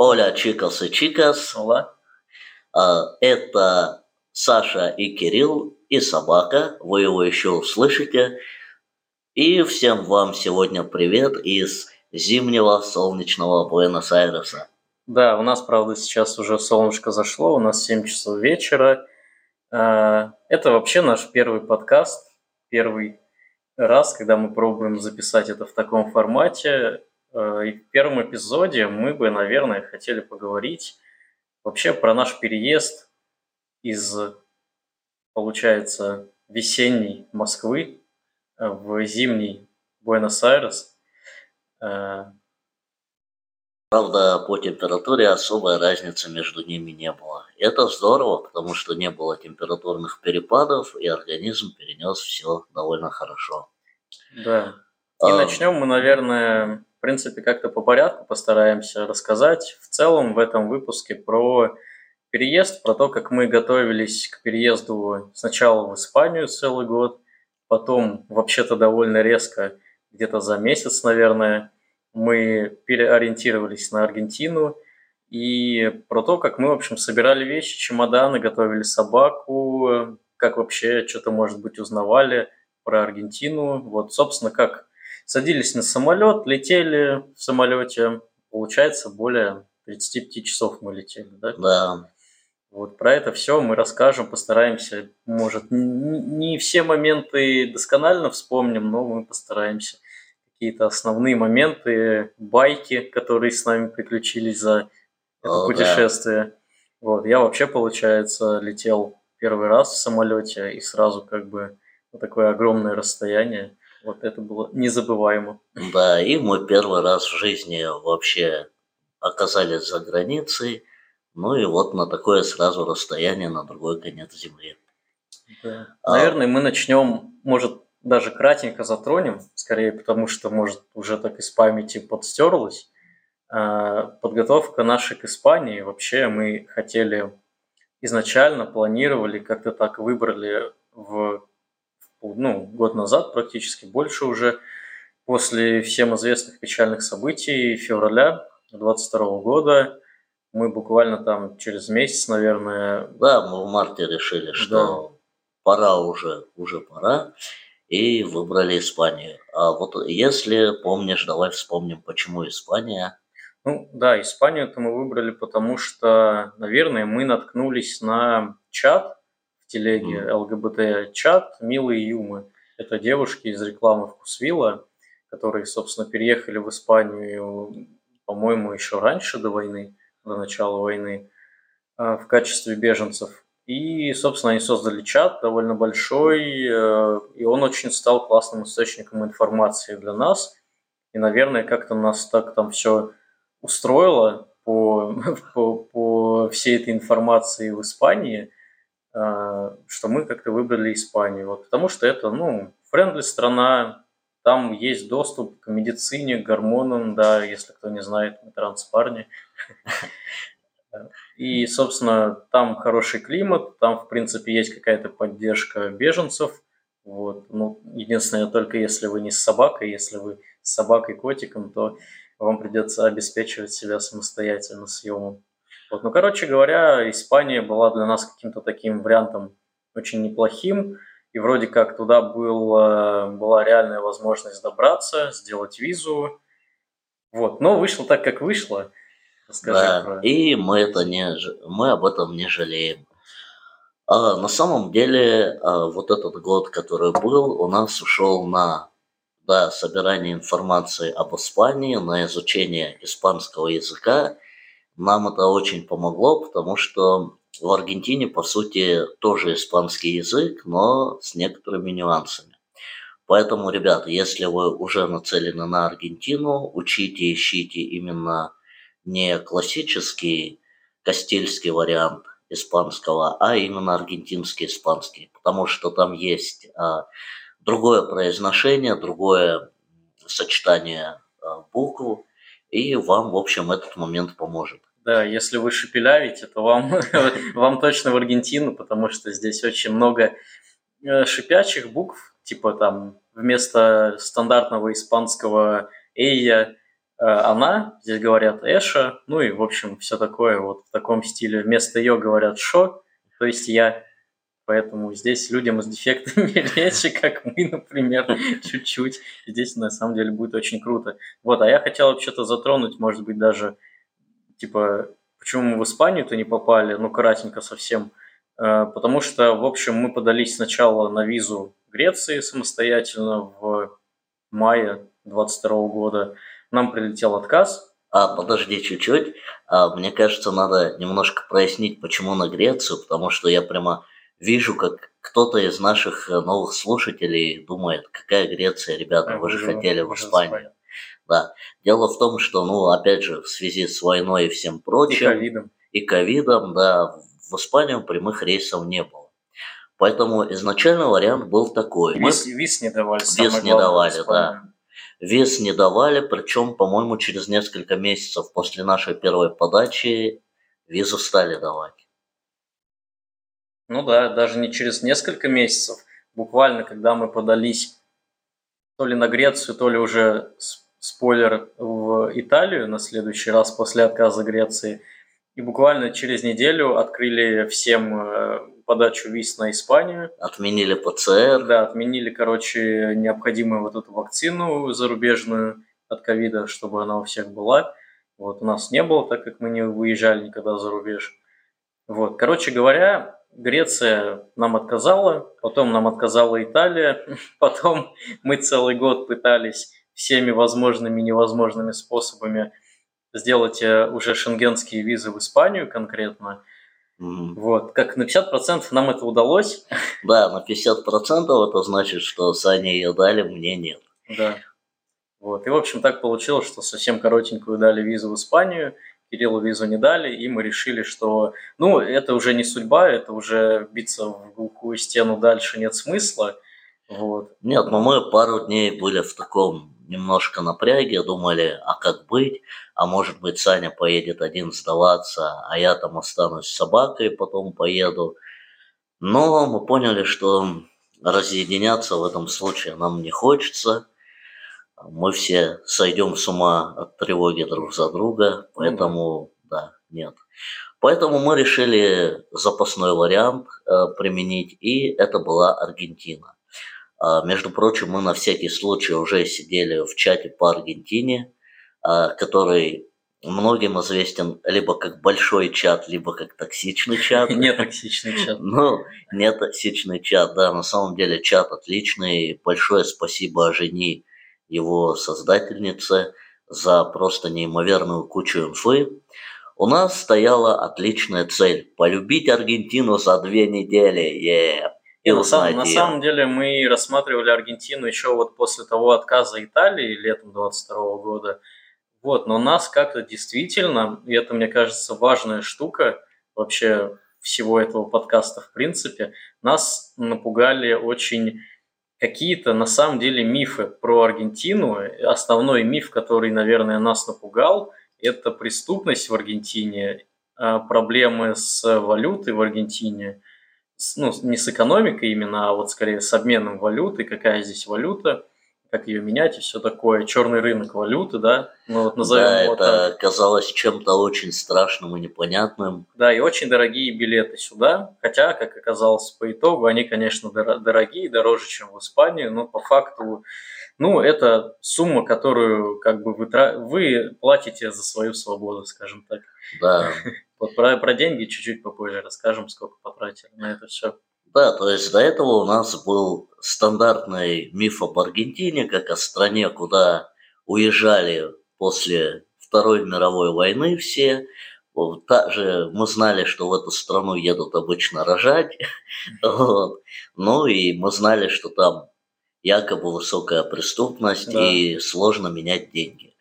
Оля Чикас и Чикас. А, Это Саша и Кирилл и собака. Вы его еще услышите. И всем вам сегодня привет из зимнего солнечного Буэнос-Айреса. Да, у нас, правда, сейчас уже солнышко зашло, у нас 7 часов вечера. А, Это вообще наш первый подкаст, первый раз, когда мы пробуем записать это в таком формате. А, И в первом эпизоде мы бы, наверное, хотели поговорить вообще про наш переезд из, получается, весенней Москвы э, в зимний Буэнос-Айрес. А, Правда, по температуре особой разницы между ними не было. Это здорово, потому что не было температурных перепадов, и организм перенес все довольно хорошо. Да. И А, начнем мы, наверное, принципе, как-то по порядку постараемся рассказать в целом в этом выпуске про переезд, про то, как мы готовились к переезду сначала в Испанию целый год, потом вообще-то довольно резко, где-то за месяц, наверное, мы переориентировались на Аргентину, и про то, как мы, в общем, собирали вещи, чемоданы, готовили собаку, как вообще что-то, может быть, узнавали про Аргентину. Вот, собственно, как садились на самолет, летели в самолете. Получается, более 35 часов мы летели, да? Да, Вот про это все мы расскажем, постараемся, может, не все моменты досконально вспомним, но мы постараемся какие-то основные моменты, байки, которые с нами приключились за это да. путешествие. Вот, я вообще, получается, летел первый раз в самолете и сразу как бы на такое огромное расстояние. Вот это было незабываемо. да, и мы первый раз в жизни вообще оказались за границей, ну и вот на такое сразу расстояние на другой конец земли. Да. А- Наверное, мы начнем, может, даже кратенько затронем, скорее потому что, может, уже так из памяти подстерлось. А, Подготовка нашей к Испании. Вообще мы хотели изначально, планировали, как-то так выбрали в, ну, год назад практически, больше уже, после всем известных печальных событий февраля 22 года. Мы буквально там через месяц, наверное, Да, мы в марте решили, что пора уже, уже пора, и выбрали Испанию. А вот если помнишь, давай вспомним, почему Испания. Ну да, Испанию-то мы выбрали, потому что, наверное, мы наткнулись на чат телеге, Мгм. ЛГБТ-чат «Милые Юмы». Это девушки из рекламы Вкусвилла, которые, собственно, переехали в Испанию, по-моему, еще раньше до войны, до начала войны, а, в качестве беженцев. И, собственно, они создали чат довольно большой, э, и он очень стал классным источником информации для нас. И, наверное, как-то нас так там все устроило по, по, по всей этой информации в Испании, э, что мы как-то выбрали Испанию. Вот, потому что это, ну, френдли страна, там есть доступ к медицине, к гормонам, да, если кто не знает, мы транспарни. И, собственно, там хороший климат, там, в принципе, есть какая-то поддержка беженцев. Вот. Ну, единственное, только если вы не с собакой, если вы с собакой, котиком, то вам придется обеспечивать себя самостоятельно съемом. Вот. Ну, короче говоря, Испания была для нас каким-то таким вариантом очень неплохим. И вроде как туда был, э, была реальная возможность добраться, сделать визу. Вот. Но вышло так, как вышло. Расскажи Да, про... и мы это не, мы об этом не жалеем. А, на самом деле, а, вот этот год, который был, у нас ушел на да, собирание информации об Испании, на изучение испанского языка. Нам это очень помогло, потому что в Аргентине, по сути, тоже испанский язык, но с некоторыми нюансами. Поэтому, ребята, если вы уже нацелены на Аргентину, учите, ищите именно не классический кастильский вариант испанского, а именно аргентинский испанский, потому что там есть а, другое произношение, другое сочетание а, букв, и вам, в общем, этот момент поможет. Да, если вы шепелявите, то вам, вам точно в Аргентину, потому что здесь очень много э, шипячих букв, типа там вместо стандартного испанского «эйя» э, она, здесь говорят Эша, ну и, в общем, все такое вот в таком стиле. Вместо ее говорят Шо, то есть я. Поэтому здесь людям с дефектами речи, как мы, например, чуть-чуть, здесь на самом деле будет очень круто. Вот, а я хотел вообще-то затронуть, может быть, даже, типа, почему мы в Испанию-то не попали, ну, кратенько совсем, э, потому что, в общем, мы подались сначала на визу Греции самостоятельно в мае 22 года. Нам прилетел отказ. А, подожди чуть-чуть. А, мне кажется, надо немножко прояснить, почему на Грецию, потому что я прямо вижу, как кто-то из наших э, новых слушателей думает, какая Греция, ребята, вы же хотели в Испанию. Да. Дело в том, что, ну, опять же, в связи с войной и всем прочим... И ковидом. И ковидом, да, в Испанию прямых рейсов не было. Поэтому изначально вариант был такой. Виз, Мы... виз не давали. Виз не давали, да. Виз не давали, причем, по-моему, через несколько месяцев после нашей первой подачи визу стали давать. Ну да, даже не через несколько месяцев. Буквально, когда мы подались то ли на Грецию, то ли уже спойлер в Италию на следующий раз после отказа Греции. И буквально через неделю открыли всем э, подачу виз на Испанию. Отменили ПЦР. Да, отменили, короче, необходимую вот эту вакцину зарубежную от ковида, чтобы она у всех была. Вот у нас не было, так как мы не выезжали никогда за рубеж. Вот, короче говоря, Греция нам отказала, потом нам отказала Италия, потом мы целый год пытались всеми возможными и невозможными способами сделать э, уже шенгенские визы в Испанию конкретно – Mm. Вот, как на 50% нам это удалось. Да, на 50% это значит, что Сане ее дали, мне нет. Да. Вот, и в общем так получилось, что совсем коротенькую дали визу в Испанию, Кириллу визу не дали, и мы решили, что, ну, это уже не судьба, это уже биться в глухую стену дальше нет смысла. Вот. Нет, но мы пару дней были в таком немножко напряге, думали, а как быть, а может быть Саня поедет один сдаваться, а я там останусь с собакой, потом поеду. Но мы поняли, что разъединяться в этом случае нам не хочется. Мы все сойдем с ума от тревоги друг за друга, поэтому, да, нет. Поэтому мы решили запасной вариант э, применить, и это была Аргентина. А, между прочим, мы на всякий случай уже сидели в чате по Аргентине, а, который многим известен либо как большой чат, либо как токсичный чат. Не токсичный чат. Ну, не токсичный чат, да, на самом деле чат отличный. Большое спасибо Жени, его создательнице, за просто неимоверную кучу инфы. У нас стояла отличная цель – полюбить Аргентину за две недели. Yeah. И на, сам, на самом деле мы рассматривали Аргентину еще вот после того отказа Италии летом 22 года. Вот, но нас как-то действительно, и это, мне кажется, важная штука вообще всего этого подкаста в принципе, нас напугали очень какие-то на самом деле мифы про Аргентину. Основной миф, который, наверное, нас напугал, это преступность в Аргентине, а, проблемы с валютой в Аргентине – ну, не с экономикой именно, а вот скорее с обменом валюты, какая здесь валюта, как ее менять и все такое, черный рынок валюты, да, ну вот назовем да, его это так. казалось чем-то очень страшным и непонятным. Да, и очень дорогие билеты сюда, хотя, как оказалось по итогу, они, конечно, дорогие, дороже, чем в Испании, но по факту, ну, это сумма, которую как бы вы, вы платите за свою свободу, скажем так. Да. Вот про, про деньги чуть-чуть попозже расскажем, сколько потратили на это все. Да, то есть до этого у нас был стандартный миф об Аргентине, как о стране, куда уезжали после Второй мировой войны все. Также мы знали, что в эту страну едут обычно рожать. Вот. Ну и мы знали, что там якобы высокая преступность да. и сложно менять деньги.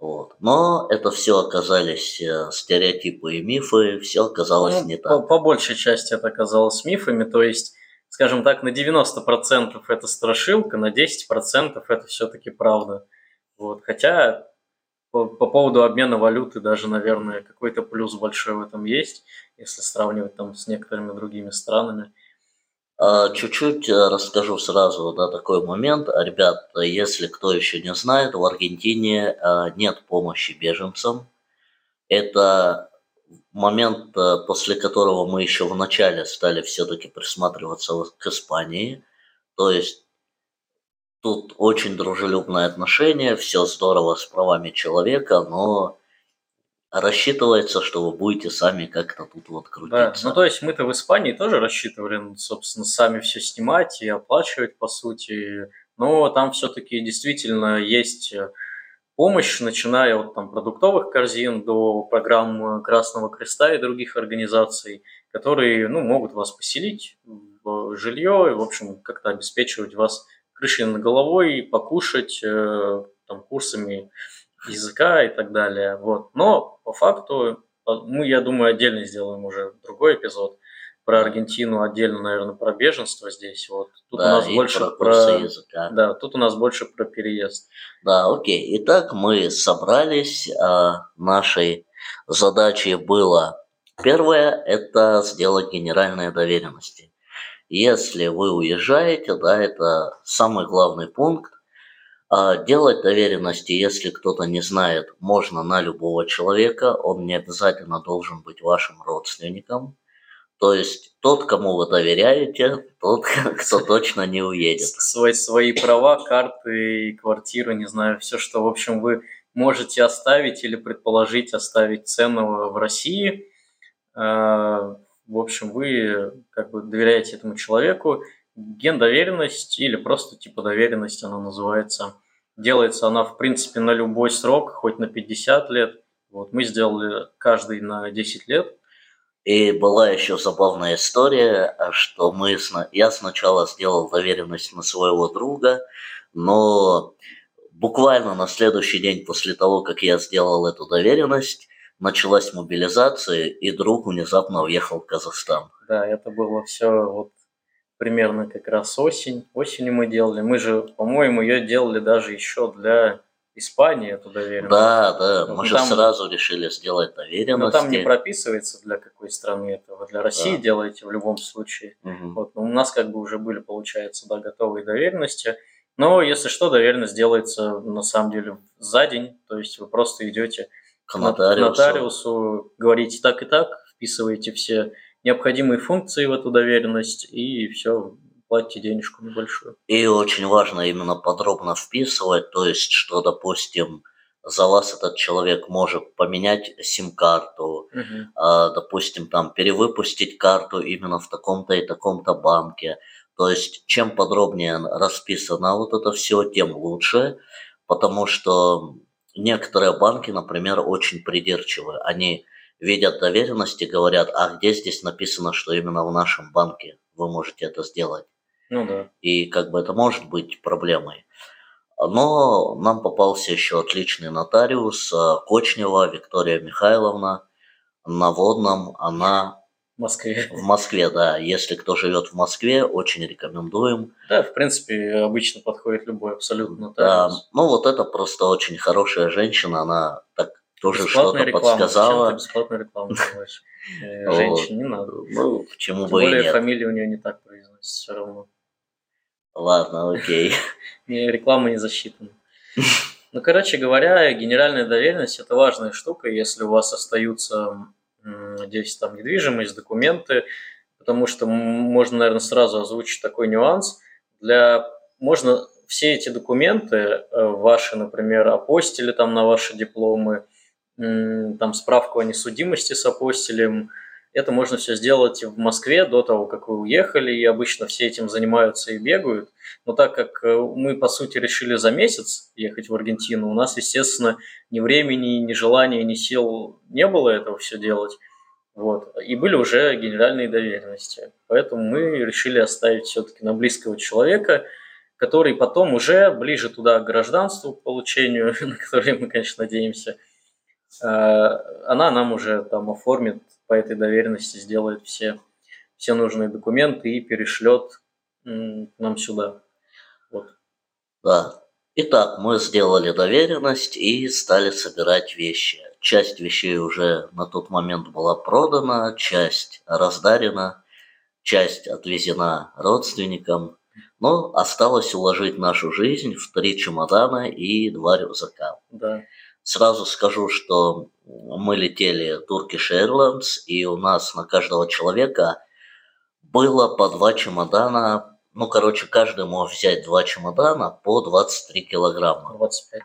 Вот. Но это все оказались э, стереотипы и мифы, все оказалось ну, не так. По, по большей части это оказалось мифами, то есть, скажем так, на 90% это страшилка, на 10% это все-таки правда. Вот. Хотя по, по поводу обмена валюты даже, наверное, какой-то плюс большой в этом есть, если сравнивать там с некоторыми другими странами. А, чуть-чуть э, расскажу сразу, да, такой момент. Ребят, если кто еще не знает, в Аргентине а, нет помощи беженцам. Это момент, э, после которого мы еще в начале стали все-таки присматриваться к Испании. То есть тут очень дружелюбное отношение, все здорово с правами человека, но рассчитывается, что вы будете сами как-то тут вот крутиться. Да, ну то есть мы-то в Испании тоже рассчитывали, ну, собственно, сами все снимать и оплачивать, по сути. Но там все-таки действительно есть э, помощь, начиная от там, продуктовых корзин до программ Красного Креста и других организаций, которые ну, могут вас поселить в жилье и, в общем, как-то обеспечивать вас крышей над головой, покушать, э, там, курсами языка и так далее. Вот. Но по факту мы, я думаю, отдельно сделаем уже другой эпизод про Аргентину, отдельно, наверное, про беженство здесь. Вот. Тут да, у нас больше про, про языка. Да, тут у нас больше про переезд. Да, окей. Итак, мы собрались. А, нашей задачей было первое – это сделать генеральные доверенности. Если вы уезжаете, да, это самый главный пункт, а делать доверенности, если кто-то не знает, можно на любого человека, он не обязательно должен быть вашим родственником. То есть тот, кому вы доверяете, тот, кто точно не уедет. Свои, свои права, карты, квартиру, не знаю, все, что, в общем, вы можете оставить или предположить оставить ценного в России. А, в общем, вы как бы доверяете этому человеку, Гендоверенность или просто типа доверенность она называется. Делается она, в принципе, на любой срок, хоть на 50 лет. Вот мы сделали каждый на 10 лет. И была еще забавная история, что мы, я сначала сделал доверенность на своего друга, но буквально на следующий день после того, как я сделал эту доверенность, началась мобилизация, и друг внезапно уехал в Казахстан. Да, это было все вот примерно как раз осень. Осенью мы делали. Мы же, по-моему, ее делали даже еще для Испании, эту доверенность. Да, да, мы ну, же там, сразу решили сделать доверенность. Но там не прописывается, для какой страны это. Вы для России да. делаете в любом случае. Угу. Вот, но у нас как бы уже были, получается, да, готовые доверенности. Но, если что, доверенность делается на самом деле за день. То есть вы просто идете к нотариусу, к нотариусу говорите так и так, вписываете все необходимые функции в эту доверенность, и все, платите денежку небольшую. И очень важно именно подробно вписывать, то есть, что, допустим, за вас этот человек может поменять сим-карту, а, допустим, там перевыпустить карту именно в таком-то и таком-то банке. То есть, чем подробнее расписано вот это все, тем лучше, потому что некоторые банки, например, очень придирчивы. Они видят доверенности, говорят, а где здесь написано, что именно в нашем банке вы можете это сделать. Ну да. И как бы это может быть проблемой. Но нам попался еще отличный нотариус э, Кочнева Виктория Михайловна на Водном. Она в Москве. В Москве, да. Если кто живет в Москве, очень рекомендуем. Да, в принципе, обычно подходит любой абсолютно. Да, ну вот это просто очень хорошая женщина, она так тоже что-то подсказала. бесплатную рекламу делаешь? Э, женщине не надо. Ну, почему бы и нет. фамилия у нее не так произносится все равно. Ладно, окей. Реклама не засчитана. Ну, короче говоря, генеральная доверенность – это важная штука, если у вас остаются здесь там недвижимость, документы, потому что можно, наверное, сразу озвучить такой нюанс. Для можно все эти документы, э, ваши, например, апостили там на ваши дипломы – там справку о несудимости с апостилем. Это можно все сделать в Москве до того, как вы уехали, и обычно все этим занимаются и бегают. Но так как э, мы, по сути, решили за месяц ехать в Аргентину, у нас, естественно, ни времени, ни желания, ни сил не было этого все делать. Вот. И были уже генеральные доверенности. Поэтому мы решили оставить все-таки на близкого человека, который потом уже ближе туда к гражданству, к получению, на которое мы, конечно, надеемся – она нам уже там оформит по этой доверенности, сделает все, все нужные документы и перешлет нам сюда. Вот. Да. Итак, мы сделали доверенность и стали собирать вещи. Часть вещей уже на тот момент была продана, часть раздарена. часть отвезена родственникам, но осталось уложить нашу жизнь в три чемодана и два рюкзака. Да. Сразу скажу, что мы летели Turkish Airlines, и у нас на каждого человека было по два чемодана. Ну, короче, каждый мог взять два чемодана по 23 килограмма. 25.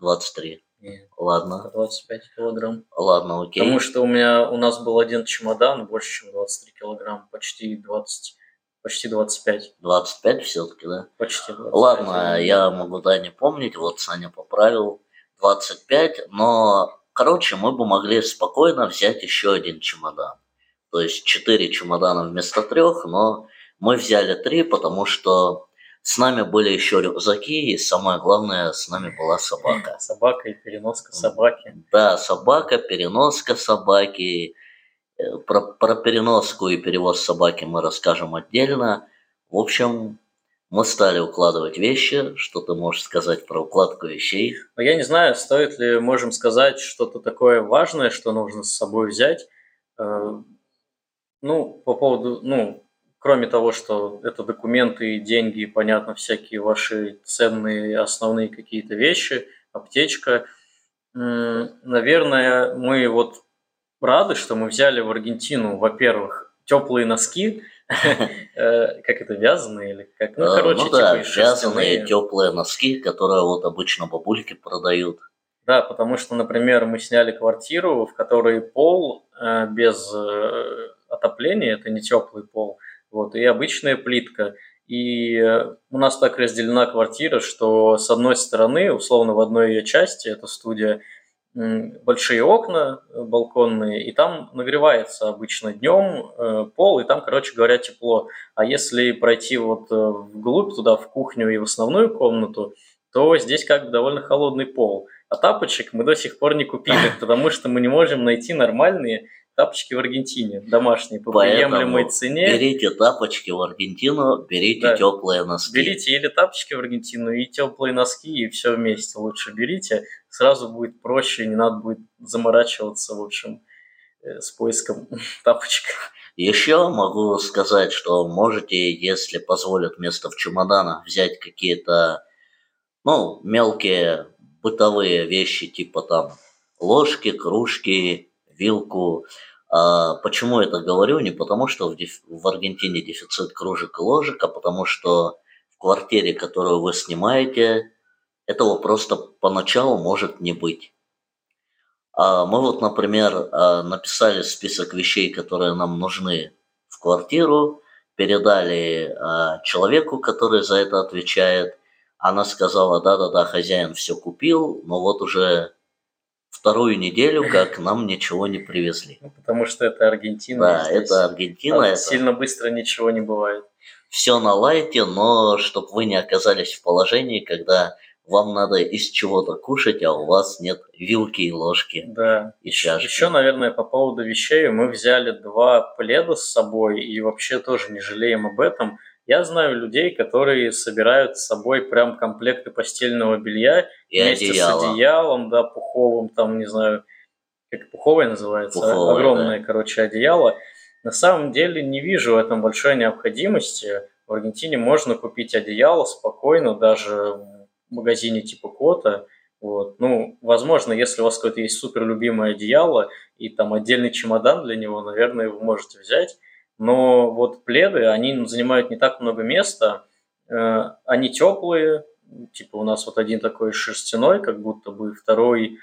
23. Нет, Ладно. 25 килограмм. Ладно, окей. Потому что у меня у нас был один чемодан больше, чем 23 килограмм, почти 20, почти 25, 25 все-таки, да? почти 25. Ладно, я могу да не помнить, вот Саня поправил 25, но, короче, мы бы могли спокойно взять еще один чемодан. То есть 4 чемодана вместо трех, но мы взяли 3, потому что с нами были еще рюкзаки, и самое главное, с нами была собака. Собака и переноска собаки. Да, собака, переноска собаки. Э, Про, про переноску и перевоз собаки мы расскажем отдельно. В общем, мы стали укладывать вещи. Что ты можешь сказать про укладку вещей? Но я не знаю, стоит ли, можем сказать, что-то такое важное, что нужно с собой взять. Э, Ну, по поводу, ну, кроме того, что это документы, деньги, понятно, всякие ваши ценные основные какие-то вещи, аптечка. Наверное, мы вот рады, что мы взяли в Аргентину, во-первых, теплые носки, как это, вязаные или как? Ну, Э, короче, ну да, типа и вязаные теплые носки, которые вот обычно бабульки продают. Да, потому что, например, мы сняли квартиру, в которой пол э, без э, отопления, это не теплый пол, вот, и обычная плитка. И э, у нас так разделена квартира, что с одной стороны, условно, в одной ее части, это студия, большие окна э, балконные, и там нагревается обычно днем э, пол, и там, короче говоря, тепло. А если пройти вот э, вглубь туда, в кухню и в основную комнату, то здесь как бы довольно холодный пол. А тапочек мы до сих пор не купили, потому что мы не можем найти нормальные тапочки в Аргентине, домашние, по Поэтому приемлемой цене. Берите тапочки в Аргентину, берите Да. теплые носки. Берите или тапочки в Аргентину, и теплые носки, и все вместе лучше берите. Сразу будет проще, не надо будет заморачиваться, в общем, э, с поиском тапочек. Еще могу сказать, что можете, если позволят место в чемоданах, взять какие-то, ну, мелкие бытовые вещи, типа там ложки, кружки, вилку. А почему это говорю? Не потому, что в, в Аргентине дефицит кружек и ложек, а потому что в квартире, которую вы снимаете, этого просто поначалу может не быть. А мы вот, например, а, написали список вещей, которые нам нужны в квартиру, передали а, человеку, который за это отвечает. Она сказала, да-да-да, хозяин все купил, но вот уже вторую неделю, как нам ничего не привезли. Ну, потому что это Аргентина. Да, это Аргентина, это сильно быстро ничего не бывает. все на лайте, но чтобы вы не оказались в положении, когда вам надо из чего-то кушать, а у вас нет вилки и ложки Да. и чашки. Еще, наверное, по поводу вещей. Мы взяли два пледа с собой и вообще тоже не жалеем об этом. Я знаю людей, которые собирают с собой прям комплекты постельного белья и вместе одеяло. с одеялом, да, пуховым, там, не знаю, как пуховое называется, Пуховое, огромное, короче, одеяло. На самом деле не вижу в этом большой необходимости. В Аргентине можно купить одеяло спокойно, даже магазине типа Кота. Вот. Ну, возможно, если у вас какое-то есть супер любимое одеяло и там отдельный чемодан для него, наверное, вы можете взять. Но вот пледы, они занимают не так много места, э, они теплые, типа у нас вот один такой шерстяной, как будто бы второй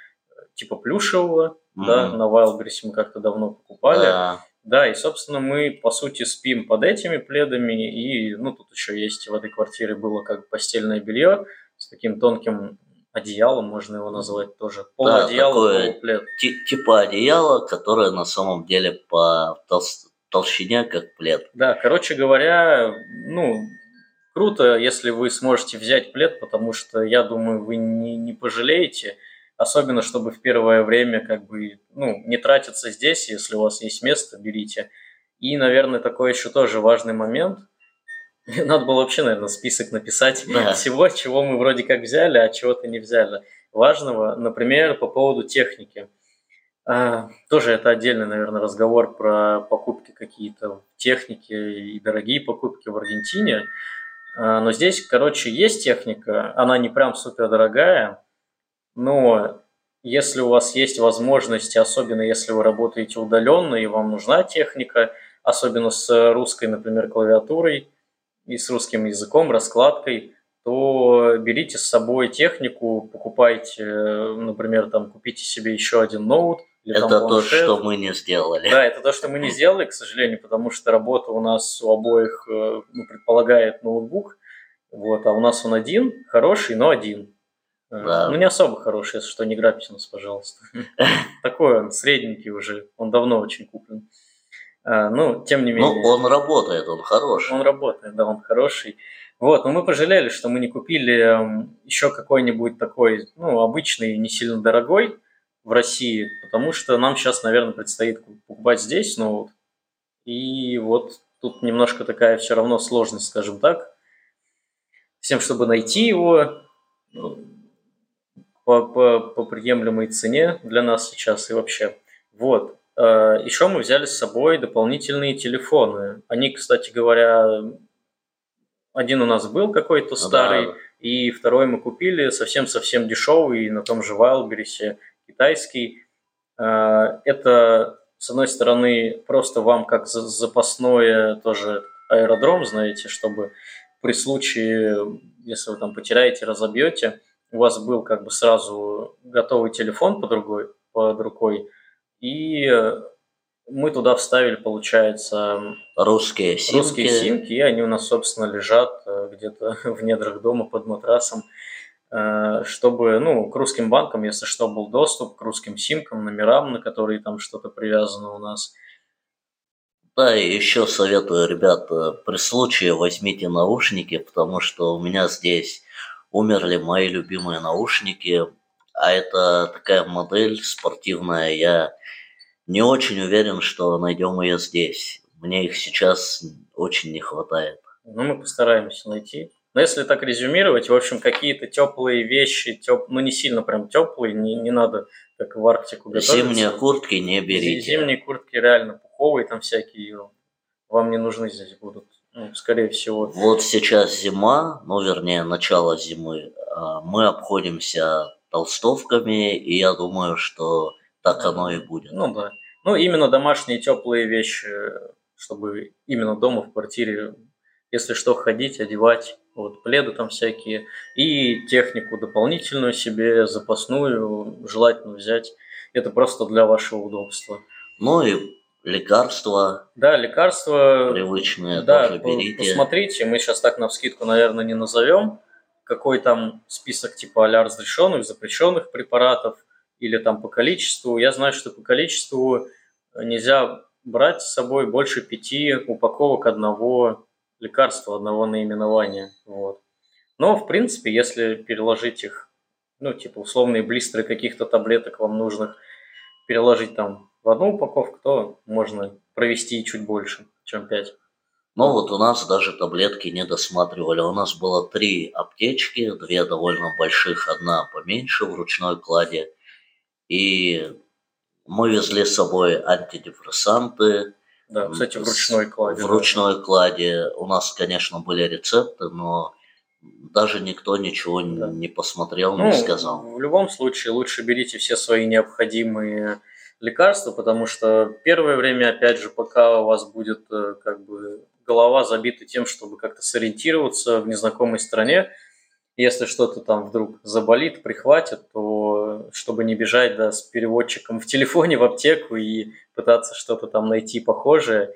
типа плюшевого, да, Мгм. на Wildberries мы как-то давно покупали. Да. Да, и, собственно, мы, по сути, спим под этими пледами, и, ну, тут еще есть в этой квартире было как постельное белье таким тонким одеялом, можно его назвать тоже. Полуодеяло, такое полуплед. Ти- типа одеяло, которое на самом деле по толс- толщине как плед. Да, короче говоря, ну, круто, если вы сможете взять плед, потому что, я думаю, вы не, не пожалеете, особенно, чтобы в первое время, как бы, ну, не тратиться здесь, если у вас есть место, берите. И, наверное, такой еще тоже важный момент. Надо было вообще, наверное, список написать Да. всего, чего мы вроде как взяли, а чего-то не взяли. Важного, например, по поводу техники. А, тоже это отдельный, наверное, разговор про покупки какие-то техники и дорогие покупки в Аргентине. А, но здесь, короче, есть техника, она не прям супер дорогая, но если у вас есть возможности, особенно если вы работаете удаленно и вам нужна техника, особенно с русской, например, клавиатурой и с русским языком, раскладкой, то берите с собой технику, покупайте, например, там, купите себе еще один ноут. Или это там, то, что мы не сделали. Да, это то, что мы не сделали, к сожалению, потому что работа у нас у обоих э, ну, предполагает ноутбук, вот, а у нас он один, хороший, но один. Э, да. Ну, не особо хороший, если что, не грабьте нас, пожалуйста. Такой он, средненький уже, он давно очень куплен. А, ну, тем не ну, менее... Ну, он работает, он хороший. Он работает, да, он хороший. Вот, но мы пожалели, что мы не купили эм, еще какой-нибудь такой, ну, обычный, не сильно дорогой в России, потому что нам сейчас, наверное, предстоит покупать здесь ноут. И вот тут немножко такая все равно сложность, скажем так, с тем, чтобы найти его, ну, по, по, по приемлемой цене для нас сейчас и вообще. Вот. А, Еще мы взяли с собой дополнительные телефоны. Они, кстати говоря, один у нас был какой-то ну старый, да. и второй мы купили совсем-совсем дешевый на том же Wildberries, китайский. А, это, с одной стороны, просто вам как запасное тоже аэродром, знаете, чтобы при случае, если вы там потеряете, разобьете, у вас был как бы сразу готовый телефон под, другой, под рукой, и э, мы туда вставили, получается, русские симки. русские симки, и они у нас, собственно, лежат э, где-то в недрах дома под матрасом, э, чтобы, ну, к русским банкам, если что, был доступ к русским симкам, номерам, на которые там что-то привязано у нас. Да, и еще советую, ребята, при случае возьмите наушники, потому что у меня здесь умерли мои любимые наушники, а это такая модель спортивная, я не очень уверен, что найдем ее здесь. Мне их сейчас очень не хватает. Ну, мы постараемся найти. Но если так резюмировать, в общем, какие-то теплые вещи, теп... ну не сильно прям теплые, не, не надо как в Арктику готовиться. Зимние куртки не берите. Зимние куртки реально пуховые там всякие, вам не нужны здесь будут. Ну, скорее всего. Вот сейчас зима, ну, вернее, начало зимы. А, мы обходимся толстовками, и я думаю, что так оно и будет. Ну да. Ну, именно домашние теплые вещи, чтобы именно дома в квартире, если что, ходить, одевать, вот пледы там всякие, и технику дополнительную себе, запасную, желательно взять. Это просто для вашего удобства. Ну и лекарства. Да, лекарства. Привычные да, тоже берите. Посмотрите, мы сейчас так на вскидку, наверное, не назовем, какой там список типа а разрешенных, запрещенных препаратов или там по количеству. Я знаю, что по количеству нельзя брать с собой больше пяти упаковок одного лекарства, одного наименования. Вот. Но, в принципе, если переложить их, ну, типа условные блистеры каких-то таблеток вам нужных, переложить там в одну упаковку, то можно провести чуть больше, чем 5. Ну вот у нас даже таблетки не досматривали. У нас было три аптечки, две довольно больших, одна поменьше в ручной кладе. И мы везли с собой антидепрессанты. Да, кстати, в ручной кладе. В ручной да. кладе у нас, конечно, были рецепты, но даже никто ничего да. не посмотрел, ну, не сказал. В любом случае, лучше берите все свои необходимые лекарства, потому что первое время, опять же, пока у вас будет э, как бы голова забита тем, чтобы как-то сориентироваться в незнакомой стране, если что-то там вдруг заболит, прихватит, то чтобы не бежать да, с переводчиком в телефоне в аптеку и пытаться что-то там найти похожее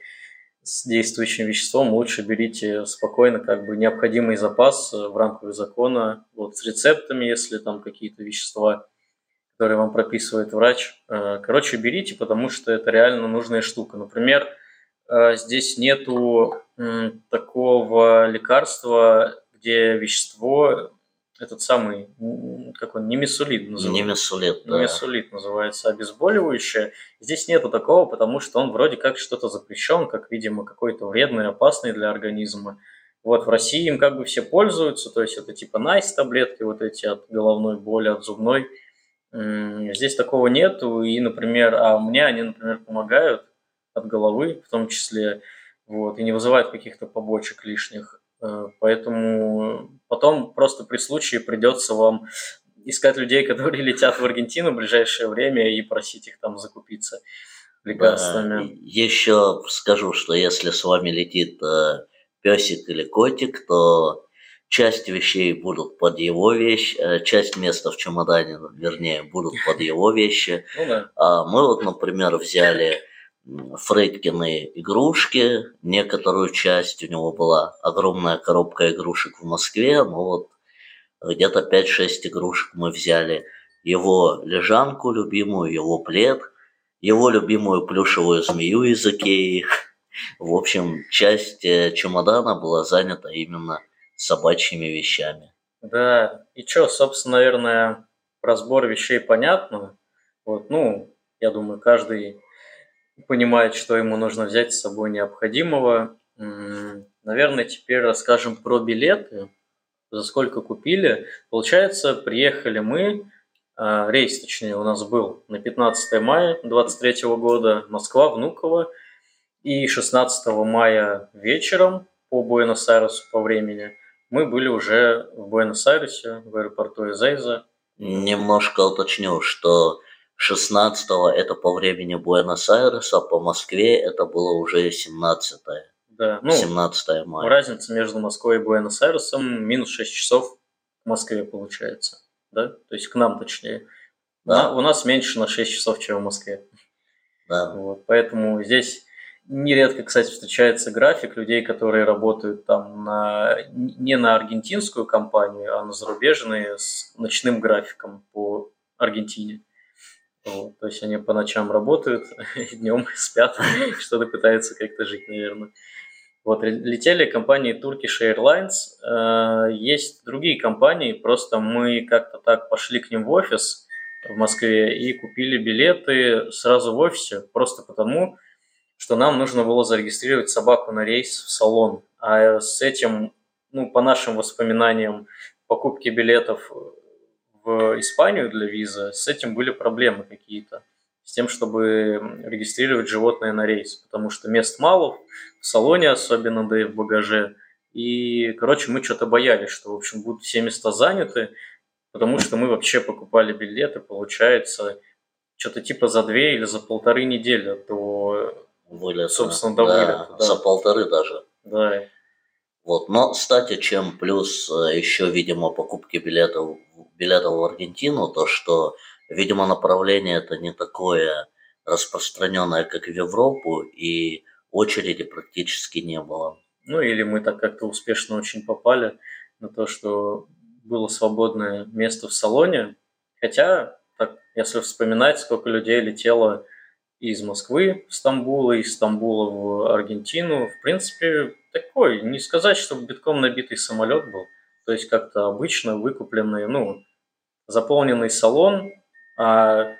с действующим веществом, лучше берите спокойно как бы необходимый запас в рамках закона, вот с рецептами, если там какие-то вещества который вам прописывает врач. Э, короче, берите, потому что это реально нужная штука. Например, здесь нету такого лекарства, где вещество, этот самый, как он, немесулит называется. Немесулит, да. Немесулит называется, обезболивающее. Здесь нету такого, потому что он вроде как что-то запрещен, как, видимо, какой-то вредный, опасный для организма. Вот в России им как бы все пользуются, то есть это типа найс таблетки вот эти от головной боли, от зубной – Здесь такого нету, и, например, а мне они, например, помогают от головы, в том числе, вот, и не вызывают каких-то побочек лишних. Э, поэтому потом просто при случае придется вам искать людей, которые летят в Аргентину в ближайшее время и просить их там закупиться лекарствами. Да. Еще скажу, что если с вами летит э, песик или котик, то часть вещей будут под его вещь, э, часть места в чемодане, вернее, будут под его вещи. Ну, да. А мы вот, например, взяли Фредкины игрушки, некоторую часть, у него была огромная коробка игрушек в Москве, но вот где-то 5-6 игрушек мы взяли. Его лежанку любимую, его плед, его любимую плюшевую змею из Икеи. В общем, часть э, чемодана была занята именно собачьими вещами. Да, и что, собственно, наверное, разбор вещей понятно. Вот, ну, я думаю, каждый понимает, что ему нужно взять с собой необходимого. Наверное, теперь расскажем про билеты, за сколько купили. Получается, приехали мы, а, рейс, точнее, у нас был на 15 мая 2023 года, Москва, Внуково, и 16 мая вечером по Буэнос-Айресу по времени – мы были уже в Буэнос-Айресе, в аэропорту Эзейза. Немножко уточню, что 16 это по времени Буэнос-Айреса, по Москве это было уже 17 да, ну, 17 мая. Разница между Москвой и Буэнос-Айресом минус 6 часов в Москве получается. Да? То есть к нам точнее. Да. у нас меньше на 6 часов, чем в Москве. Да. Вот, поэтому здесь Нередко, кстати, встречается график людей, которые работают там на, не на аргентинскую компанию, а на зарубежные с ночным графиком по Аргентине. Вот, то есть они по ночам работают, днем спят, что-то пытаются как-то жить, наверное. Вот, летели компании Turkish Airlines. Э, есть другие компании, просто мы как-то так пошли к ним в офис в Москве и купили билеты сразу в офисе, просто потому, что нам нужно было зарегистрировать собаку на рейс в салон. А с этим, ну, по нашим воспоминаниям, покупки билетов в Испанию для виза, с этим были проблемы какие-то. С тем, чтобы регистрировать животное на рейс. Потому что мест мало в салоне, особенно, да и в багаже. И, короче, мы что-то боялись, что, в общем, будут все места заняты, потому что мы вообще покупали билеты, получается, что-то типа за две или за полторы недели до вылета. Собственно, до да, вылета, да. За полторы даже. Да. Вот. Но, кстати, чем плюс э, еще, видимо, покупки билетов, билетов в Аргентину, то что, видимо, направление это не такое распространенное, как в Европу, и очереди практически не было. Ну или мы так как-то успешно очень попали на то, что было свободное место в салоне. Хотя, так, если вспоминать, сколько людей летело из Москвы в Стамбул, из Стамбула в Аргентину. В принципе, такой, не сказать, чтобы битком набитый самолет был. То есть как-то обычно выкупленный, ну, заполненный салон, а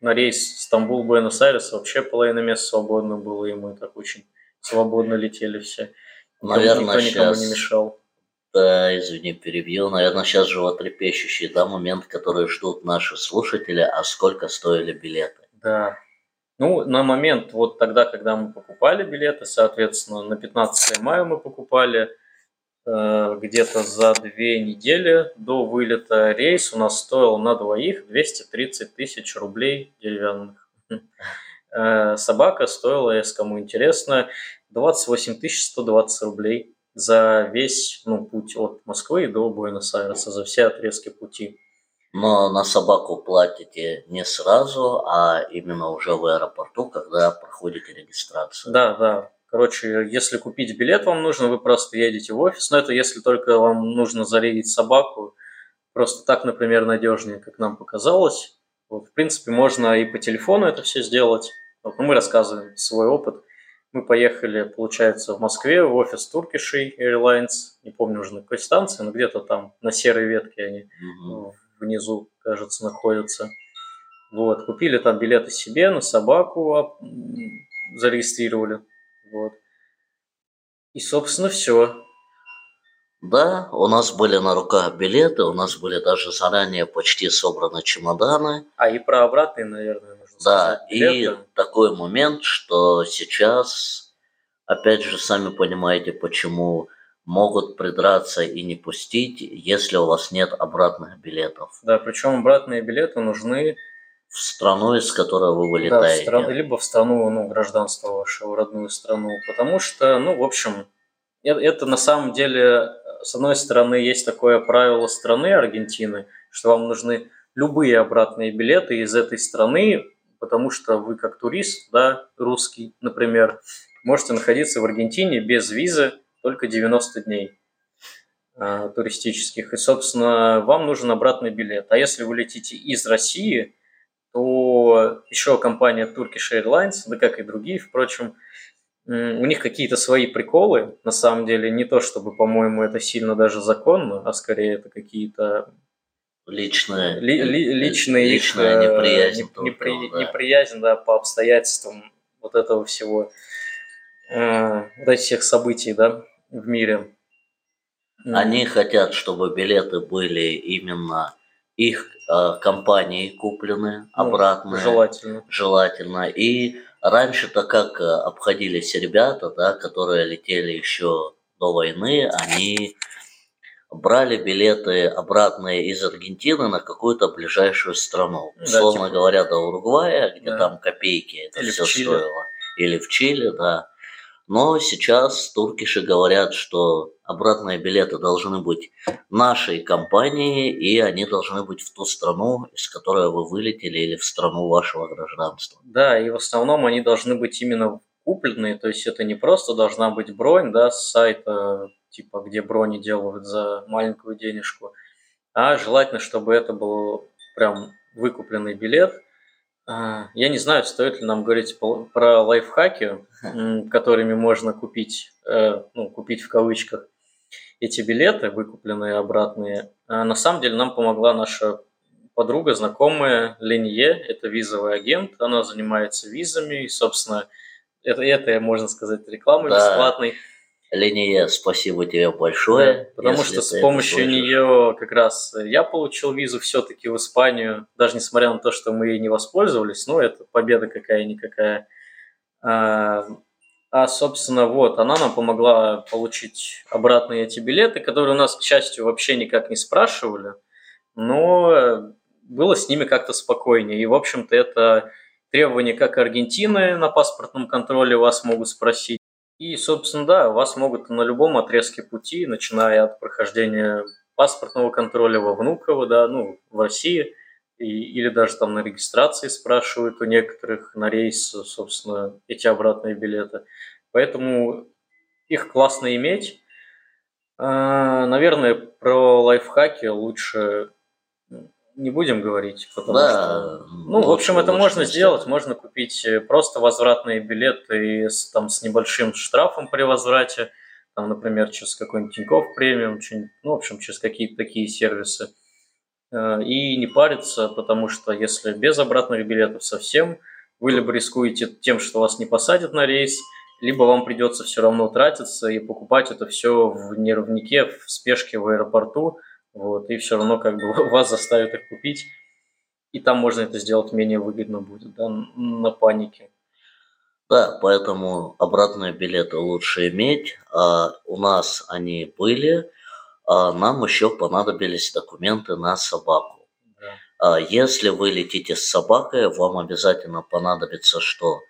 на рейс Стамбул-Буэнос-Айрес вообще половина мест свободно было, и мы так очень свободно летели все. Наверное, Никто никому сейчас... не мешал. Да, извини, перебью. Наверное, сейчас животрепещущий да, момент, который ждут наши слушатели, а сколько стоили билеты. Да, ну, на момент вот тогда, когда мы покупали билеты, соответственно, на 15 мая мы покупали э, где-то за две недели до вылета рейс у нас стоил на двоих 230 тысяч рублей деревянных. Э, собака стоила, если кому интересно, 28 120 рублей за весь ну, путь от Москвы до Буэнос-Айреса, за все отрезки пути. Но на собаку платите не сразу, а именно уже в аэропорту, когда проходите регистрацию. Да, да. Короче, если купить билет вам нужно, вы просто едете в офис. Но это если только вам нужно зарядить собаку. Просто так, например, надежнее, как нам показалось. Вот, в принципе, можно и по телефону это все сделать. Вот, но мы рассказываем свой опыт. Мы поехали, получается, в Москве в офис Turkish Airlines. Не помню уже на какой станции, но где-то там на серой ветке они угу внизу, кажется, находятся. Вот, купили там билеты себе на собаку, зарегистрировали. Вот. И, собственно, все. Да, у нас были на руках билеты, у нас были даже заранее почти собраны чемоданы. А и про обратные, наверное, нужно Да, сказать. и Билеты. такой момент, что сейчас, опять же, сами понимаете, почему могут придраться и не пустить, если у вас нет обратных билетов Да, причем обратные билеты нужны в страну, из которой вы да, в вылетаете. страну, либо в страну, ну, гражданства вашего, родную страну. Потому что, ну, в общем, э- это на самом деле, с одной стороны, есть такое правило страны Аргентины, что вам нужны любые обратные билеты из этой страны, потому что вы как турист, да, русский, например, можете находиться в Аргентине без визы только 90 дней а, туристических. И, собственно, вам нужен обратный билет. А если вы летите из России, то еще компания Turkish Airlines, да как и другие, впрочем, у них какие-то свои приколы, на самом деле, не то чтобы, по-моему, это сильно даже законно, а скорее это какие-то Личные, ли- ли- личные их, личная э, неприязнь. непри- да. неприязнь, да, по обстоятельствам вот этого всего, э, вот этих всех событий, да, в мире. Они хотят, чтобы билеты были именно их э, компанией куплены, ну, обратные. Желательно. желательно. И раньше-то как э, обходились ребята, да, которые летели еще до войны, они брали билеты обратные из Аргентины на какую-то ближайшую страну. Да, Условно типа- говоря, до Уругвая, где Да. там копейки это Или все стоило. Или в Чили, да. Но сейчас туркиши говорят, что обратные билеты должны быть нашей компании, и они должны быть в ту страну, из которой вы вылетели, или в страну вашего гражданства. Да, и в основном они должны быть именно купленные, то есть это не просто должна быть бронь, да, с сайта, типа, где брони делают за маленькую денежку, а желательно, чтобы это был прям выкупленный билет. А, Я не знаю, стоит ли нам говорить про лайфхаки, которыми можно купить, э, ну, купить в кавычках эти билеты, выкупленные обратные. А На самом деле нам помогла наша подруга, знакомая Ленье, это визовый агент, она занимается визами, и, собственно, это, это можно сказать, рекламой Да. бесплатной. Линия, спасибо тебе большое. Потому что с помощью нее как раз я получил визу все-таки в Испанию, даже несмотря на то, что мы ей не воспользовались, ну, это победа какая-никакая. А, а, собственно, вот, она нам помогла получить обратные эти билеты, которые у нас, к счастью, вообще никак не спрашивали, но было с ними как-то спокойнее. И, в общем-то, это требование как Аргентины на паспортном контроле вас могут спросить, и, собственно, да, вас могут на любом отрезке пути, начиная от прохождения паспортного контроля во Внуково, да, ну, в России, и, или даже там на регистрации спрашивают у некоторых на рейс, собственно, эти обратные билеты. Поэтому их классно иметь. А, Наверное, про лайфхаки лучше не будем говорить, потому Да, что... Ну, в общем, это можно не сделать. Можно купить э, просто возвратные билеты с, там, с небольшим штрафом при возврате. Там, например, через какой-нибудь Тинькофф премиум, ну, в общем, через какие-то такие сервисы. Э, И не париться, потому что если без обратных билетов совсем, вы либо рискуете тем, что вас не посадят на рейс, либо вам придется все равно тратиться и покупать это все в нервнике, в спешке в аэропорту, вот, и все равно как бы вас заставят их купить, и там можно это сделать менее выгодно будет, да, на панике. Да, поэтому обратные билеты лучше иметь. А у нас они были, а нам еще понадобились документы на собаку. Да. А Если вы летите с собакой, вам обязательно понадобится что?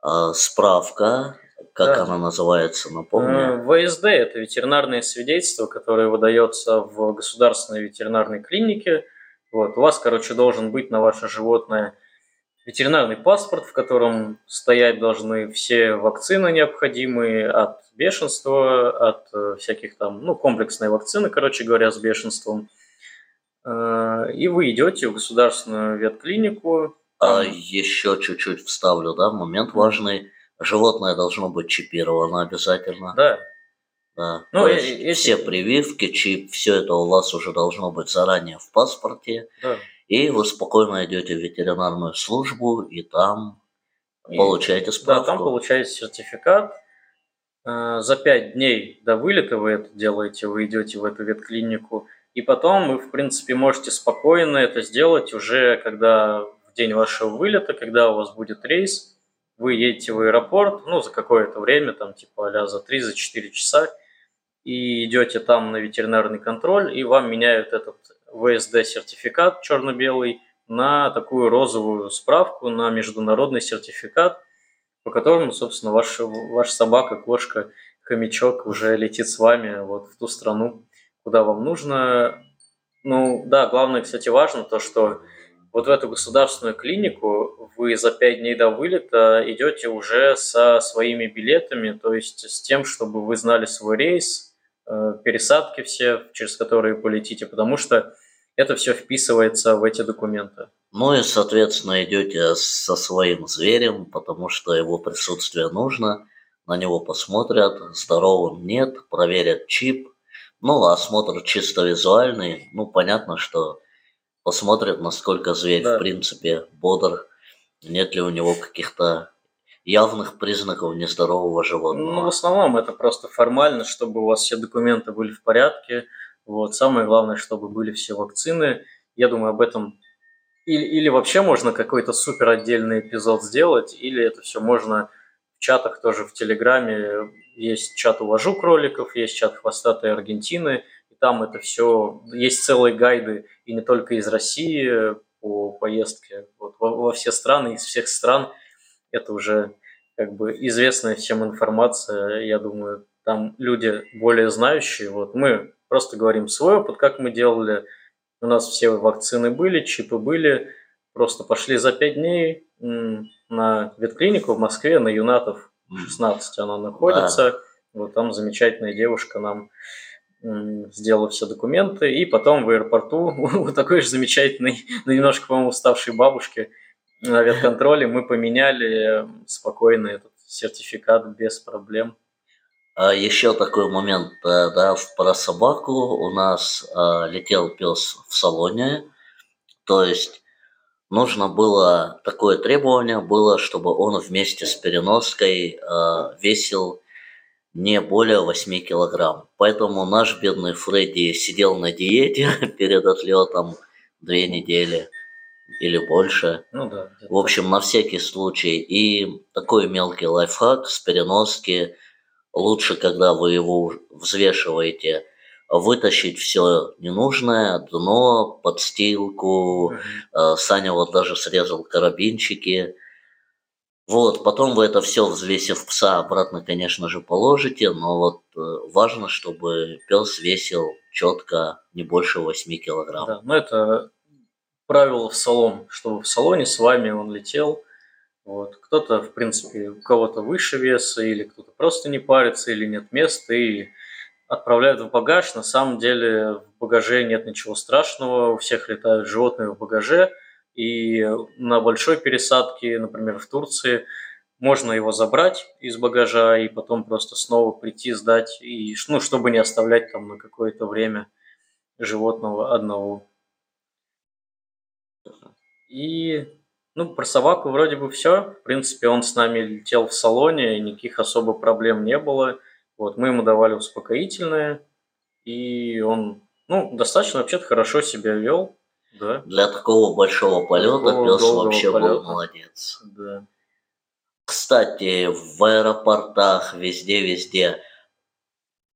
А, Справка, как Да. она называется, Э, напомню. ВСД – это ветеринарное свидетельство, которое выдается в государственной ветеринарной клинике. Вот, у вас, короче, должен быть на ваше животное ветеринарный паспорт, в котором стоять должны все вакцины необходимые от бешенства, от э, всяких там, ну, комплексные вакцины, короче говоря, с бешенством. Э, И вы идете в государственную ветклинику. А еще чуть-чуть вставлю, да, момент важный. Животное должно быть чипировано обязательно. Да, Да. Ну, есть эти- все прививки, чип, все это у вас уже должно быть заранее в паспорте. да. И вы спокойно идете в ветеринарную службу и там И- получаете Да, справку. там получаете сертификат. Э, за пять дней до вылета вы это делаете, вы идете в эту ветклинику, и потом вы, в принципе, можете спокойно это сделать уже, когда в день вашего вылета, когда у вас будет рейс, вы едете в аэропорт, ну, за какое-то время, там, типа, а за 3-4 за часа, и идете там на ветеринарный контроль, и вам меняют этот ВСД-сертификат черно-белый на такую розовую справку, на международный сертификат, по которому, собственно, ваша, ваша собака, кошка, хомячок уже летит с вами вот в ту страну, куда вам нужно. Ну, да, главное, кстати, важно то, что вот в эту государственную клинику вы за пять дней до вылета идете уже со своими билетами, то есть с тем, чтобы вы знали свой рейс, Э, пересадки все, через которые полетите, потому что это все вписывается в эти документы. Ну и, соответственно, идете со своим зверем, потому что его присутствие нужно, на него посмотрят, здоровым нет, проверят чип. Ну, осмотр чисто визуальный, ну, понятно, что посмотрят, насколько зверь, да. в принципе, бодр, нет ли у него каких-то явных признаков нездорового животного. Ну, в основном это просто формально, чтобы у вас все документы были в порядке. Вот. Самое главное, чтобы были все вакцины. Я думаю, об этом или, или вообще можно какой-то супер отдельный эпизод сделать, или это все можно в чатах тоже в Телеграме. Есть чат «Увожу кроликов», есть чат «Хвостатые Аргентины», там это все, есть целые гайды, и не только из России по поездке вот, во, во все страны, из всех стран – это уже как бы известная всем информация, я думаю, там люди более знающие. Вот мы просто говорим свой опыт, как мы делали. У нас все вакцины были, чипы были. Просто пошли за пять дней на ветклинику в Москве, на Юнатов 16 она находится. Да. Вот там замечательная девушка нам сделала все документы, и потом в аэропорту у такой же замечательной, но немножко, по-моему, уставшей бабушки на ветконтроле мы поменяли спокойно этот сертификат без проблем. А еще такой момент, э, да, про собаку. У нас а, летел пес в салоне, то есть нужно было, такое требование было, чтобы он вместе с переноской а, весил не более 8 килограмм. Поэтому наш бедный Фредди сидел на диете перед отлетом две недели или больше. Ну да. В общем, на всякий случай. И такой мелкий лайфхак с переноски. Лучше, когда вы его взвешиваете, вытащить все ненужное, дно, подстилку. Mm-hmm. Саня вот даже срезал карабинчики. Вот, потом вы это все, взвесив пса, обратно, конечно же, положите, но вот э, важно, чтобы пес весил четко не больше 8 килограмм. Да, ну это правило в салон, чтобы в салоне с вами он летел. Вот. Кто-то, в принципе, у кого-то выше веса, или кто-то просто не парится, или нет места, и отправляют в багаж. На самом деле в багаже нет ничего страшного, у всех летают животные в багаже, и на большой пересадке, например, в Турции, можно его забрать из багажа и потом просто снова прийти, сдать, и, ну, чтобы не оставлять там на какое-то время животного одного. И, ну, про собаку вроде бы все. В принципе, он с нами летел в салоне, никаких особо проблем не было. Вот, мы ему давали успокоительное, и он, ну, достаточно вообще-то хорошо себя вел. Да. Для такого большого полета пес вообще полета. был молодец. Да. Кстати, в аэропортах, везде-везде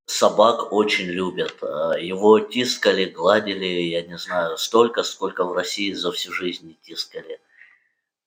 собак очень любят. А, его тискали, гладили, я не знаю, столько, сколько в России за всю жизнь не тискали.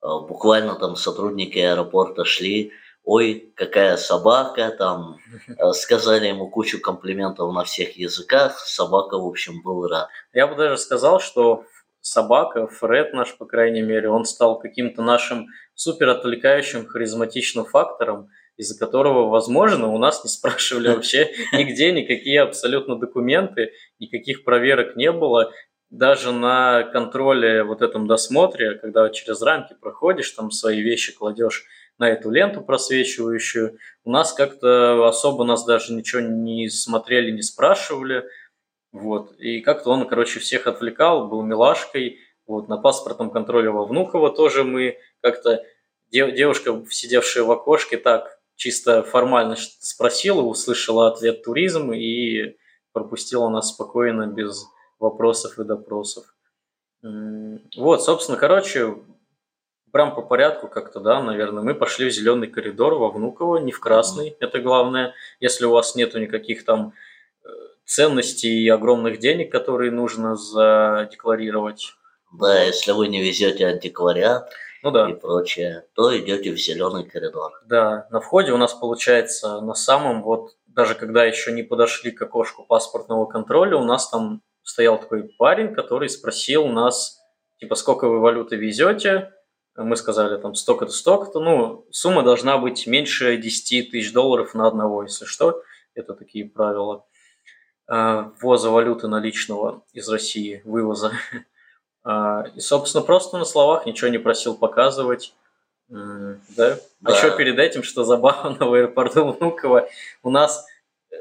А, буквально там сотрудники аэропорта шли, ой, какая собака, там а, сказали ему кучу комплиментов на всех языках, собака, в общем, был рад. Я бы даже сказал, что собака, Фред наш, по крайней мере, он стал каким-то нашим супер отвлекающим, харизматичным фактором, из-за которого, возможно, у нас не спрашивали вообще нигде никакие абсолютно документы, никаких проверок не было. Даже на контроле вот этом досмотре, когда через рамки проходишь, там свои вещи кладешь на эту ленту просвечивающую, у нас как-то особо нас даже ничего не смотрели, не спрашивали. Вот. И как-то он, короче, всех отвлекал, был милашкой. Вот. На паспортном контроле во Внуково тоже мы как-то девушка, сидевшая в окошке, так чисто формально спросила, услышала ответ туризм и пропустила нас спокойно, без вопросов и допросов. Вот, собственно, короче, прям по порядку как-то, да, наверное, мы пошли в зеленый коридор во Внуково, не в красный, это главное. Если у вас нету никаких там ценностей и огромных денег, которые нужно задекларировать. Да, если вы не везете антиквариат ну, да. и прочее, то идете в зеленый коридор. Да, на входе у нас получается на самом вот даже когда еще не подошли к окошку паспортного контроля, у нас там стоял такой парень, который спросил нас, типа, сколько вы валюты везете, мы сказали там столько-то, столько-то, ну, сумма должна быть меньше 10 тысяч долларов на одного, если что, это такие правила ввоза валюты наличного из России, вывоза. А, и, собственно, просто на словах ничего не просил показывать. Да? да. А еще перед этим, что забавно в аэропорту Внуково, у нас, э,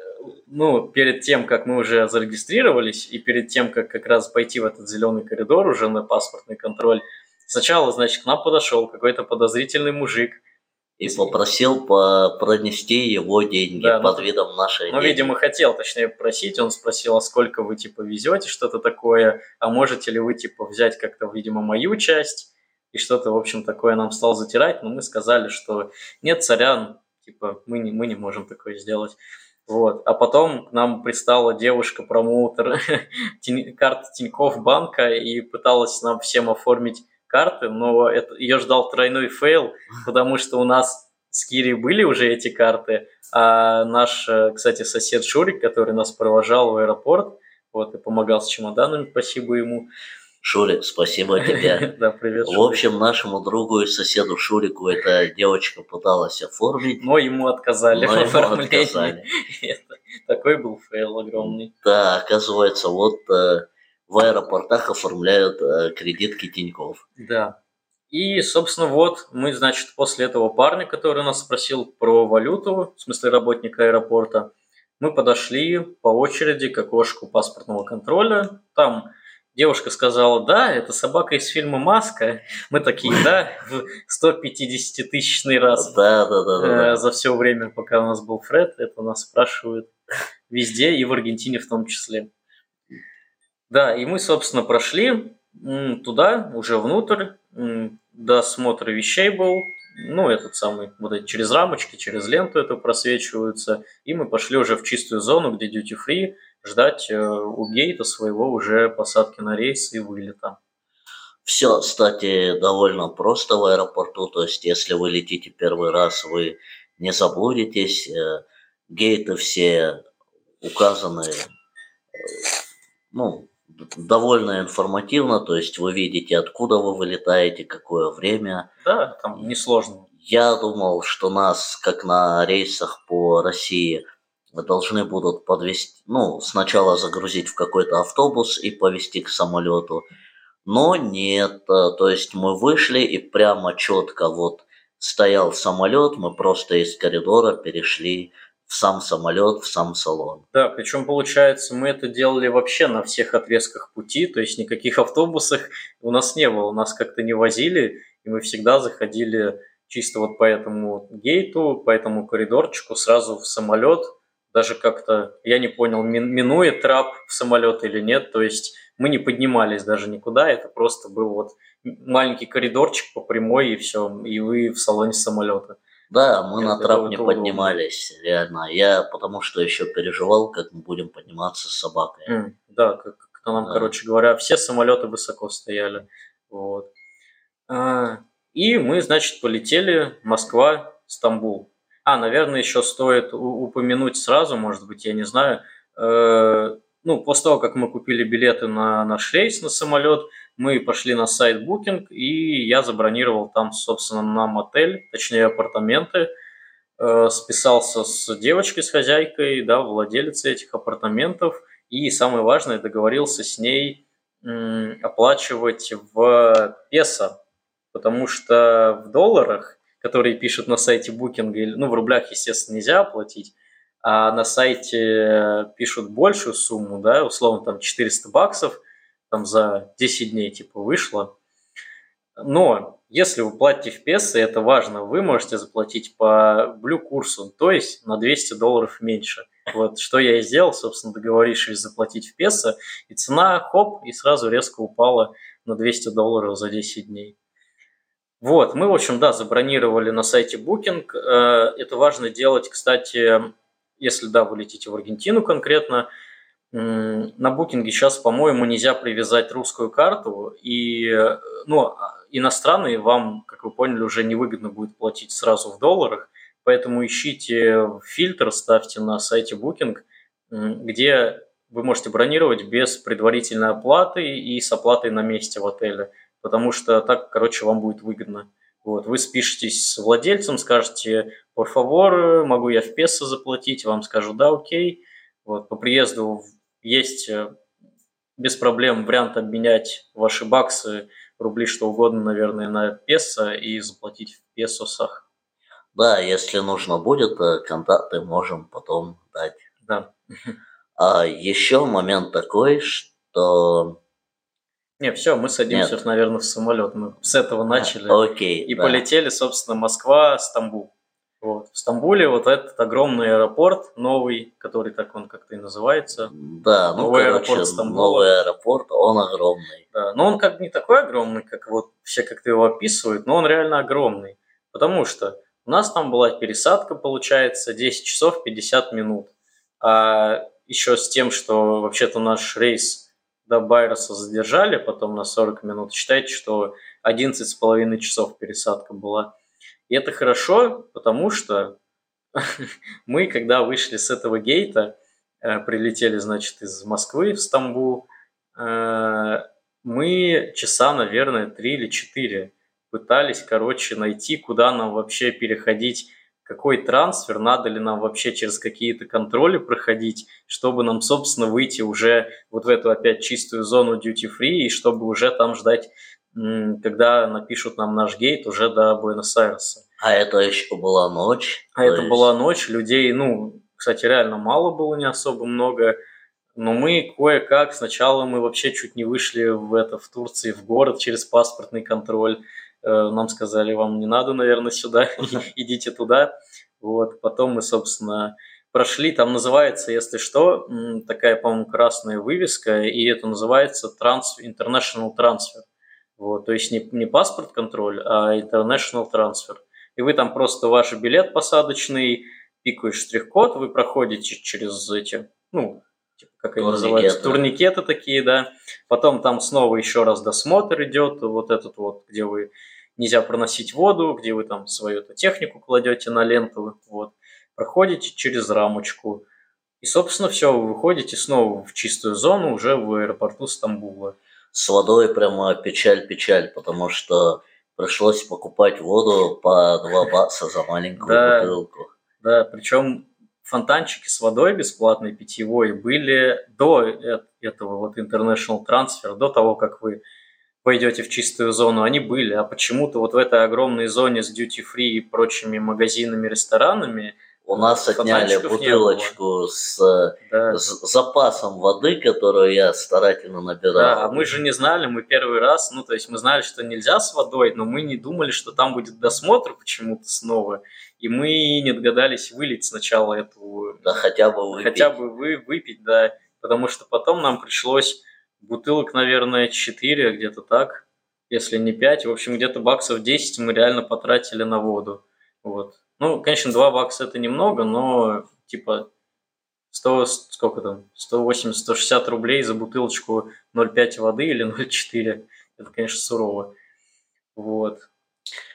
ну, перед тем, как мы уже зарегистрировались, и перед тем, как как раз пойти в этот зеленый коридор уже на паспортный контроль, Сначала, значит, к нам подошел какой-то подозрительный мужик. И попросил по пронести его деньги да, под ну, видом нашей Ну, видимо, хотел, точнее, просить. Он спросил, а сколько вы, типа, везете, что-то такое, а можете ли вы, типа, взять как-то, видимо, мою часть, и что-то, в общем, такое нам стал затирать, но мы сказали, что нет, царян, типа, мы не, мы не можем такое сделать. Вот. А потом к нам пристала девушка-промоутер карты Тинькофф банка и пыталась нам всем оформить карты, но это, ее ждал тройной fail, потому что у нас с Кири были уже эти карты, а наш, э, кстати, сосед Шурик, который нас провожал в аэропорт, вот, и помогал с чемоданами, спасибо ему. Шурик, спасибо тебе. Да, привет. В общем, нашему другу и соседу Шурику эта девочка пыталась оформить. Но ему отказали в оформлении. Такой был fail огромный. Да, оказывается, вот э, в аэропортах оформляют э, кредитки Тиньков. Да. И, собственно, вот мы, значит, после этого парня, который нас спросил про валюту, в смысле работника аэропорта, мы подошли по очереди к окошку паспортного контроля. Там девушка сказала, да, это собака из фильма «Маска». Мы такие, да, в 150-тысячный раз. Да, да, да, да. Э, за все время, пока у нас был Фред, это нас спрашивают везде, и в Аргентине в том числе. Да, и мы, собственно, прошли туда, уже внутрь, досмотр вещей был, ну, этот самый, вот эти через рамочки, через ленту это просвечиваются, и мы пошли уже в чистую зону, где duty free, ждать э, у гейта своего уже посадки на рейс и вылета. Все, кстати, довольно просто в аэропорту, то есть если вы летите первый раз, вы не заблудитесь, э, гейты все указаны, э, ну, довольно информативно, то есть вы видите, откуда вы вылетаете, какое время. Да, там несложно. Я думал, что нас, как на рейсах по России, должны будут подвести, ну, сначала загрузить в какой-то автобус и повезти к самолету. Но нет, э, то есть мы вышли и прямо четко вот стоял самолет, мы просто из коридора перешли в сам самолет, в сам салон. Да, причем получается, мы это делали вообще на всех отрезках пути, то есть никаких автобусов у нас не было, нас как-то не возили, и мы всегда заходили чисто вот по этому гейту, по этому коридорчику сразу в самолет, даже как-то, я не понял, минует трап в самолет или нет, то есть мы не поднимались даже никуда, это просто был вот маленький коридорчик по прямой и все, и вы в салоне самолета. Да, мы на трап не поднимались, реально. Я потому что еще переживал, как мы будем подниматься с собакой. Mm, да, как, как нам, да. короче говоря, все самолеты высоко стояли. Вот. А, и мы, значит, полетели Москва, Стамбул. А, наверное, еще стоит упомянуть сразу, может быть, я не знаю. Э, ну, после того, как мы купили билеты на наш рейс на самолет, мы пошли на сайт Booking, и я забронировал там, собственно, нам отель, точнее апартаменты, э, списался с девочкой, с хозяйкой, да, владелицей этих апартаментов, и самое важное, договорился с ней м, оплачивать в песо, потому что в долларах, которые пишут на сайте Booking, ну, в рублях, естественно, нельзя оплатить, а на сайте пишут большую сумму, да, условно там 400 баксов – там за 10 дней типа вышло. Но если вы платите в песо, это важно, вы можете заплатить по блю курсу, то есть на 200 долларов меньше. Вот что я и сделал, собственно, договорившись заплатить в песо, и цена, хоп, и сразу резко упала на 200 долларов за 10 дней. Вот, мы, в общем, да, забронировали на сайте Booking. Э, это важно делать, кстати, если, да, вы летите в Аргентину конкретно. На букинге сейчас, по-моему, нельзя привязать русскую карту, и, ну, иностранные вам, как вы поняли, уже невыгодно будет платить сразу в долларах, поэтому ищите фильтр, ставьте на сайте Booking, где вы можете бронировать без предварительной оплаты и с оплатой на месте в отеле потому что так, короче, вам будет выгодно. Вот, вы спишетесь с владельцем, скажете, por favor, могу я в песо заплатить, вам скажут, да, окей. Вот, по приезду есть э, без проблем вариант обменять ваши баксы, рубли, что угодно, наверное, на песо и заплатить в песосах. Да, если нужно будет, э, контакты можем потом дать. Да. А еще момент такой, что не, все, мы садимся, Нет. наверное, в самолет. Мы с этого начали. Окей. И да. полетели, собственно, Москва, Стамбул. Вот. В Стамбуле вот этот огромный аэропорт новый, который так он как-то и называется. Да, ну, новый короче, аэропорт Стамбула. новый аэропорт, он огромный. Да, но он как не такой огромный, как вот все как-то его описывают, но он реально огромный. Потому что у нас там была пересадка, получается, 10 часов 50 минут. А еще с тем, что вообще-то наш рейс до Байроса задержали, потом на 40 минут. Считайте, что 11 с половиной часов пересадка была. И это хорошо, потому что мы, когда вышли с этого гейта, э, прилетели, значит, из Москвы в Стамбул, э, мы часа, наверное, три или четыре пытались, короче, найти, куда нам вообще переходить какой трансфер, надо ли нам вообще через какие-то контроли проходить, чтобы нам, собственно, выйти уже вот в эту опять чистую зону duty free и чтобы уже там ждать, когда напишут нам наш гейт уже до Буэнос-Айреса. А это еще была ночь? А это есть... была ночь, людей, ну, кстати, реально мало было, не особо много, но мы кое-как, сначала мы вообще чуть не вышли в это, в Турции, в город через паспортный контроль, Э, нам сказали, вам не надо, наверное, сюда, идите туда. Вот, потом мы, собственно, прошли, там называется, если что, такая, по-моему, красная вывеска, и это называется трансфер, International Transfer. Вот, то есть не, не паспорт контроль, а International Transfer. И вы там просто ваш билет посадочный, пикаешь штрих-код, вы проходите через эти, ну, типа, как они называются, турникеты такие, да. Потом там снова еще раз досмотр идет, вот этот вот, где вы нельзя проносить воду, где вы там свою -то технику кладете на ленту, вот, проходите через рамочку. И, собственно, все, вы выходите снова в чистую зону уже в аэропорту Стамбула. С водой прямо печаль-печаль, потому что пришлось покупать воду по 2 бакса за маленькую да, бутылку. Да, причем фонтанчики с водой бесплатной питьевой были до этого вот International Transfer, до того, как вы пойдете в чистую зону, они были, а почему-то вот в этой огромной зоне с duty-free и прочими магазинами, ресторанами у нас отняли бутылочку с, да. с запасом воды, которую я старательно набирал. Да, а мы же не знали, мы первый раз, ну то есть мы знали, что нельзя с водой, но мы не думали, что там будет досмотр почему-то снова, и мы не догадались вылить сначала эту... Да хотя бы выпить. Хотя бы вы, выпить, да, потому что потом нам пришлось бутылок, наверное, 4, где-то так, если не 5. В общем, где-то баксов 10 мы реально потратили на воду. Вот. Ну, конечно, 2 бакса это немного, но типа 100, сколько там, 180-160 рублей за бутылочку 0,5 воды или 0,4. Это, конечно, сурово. Вот.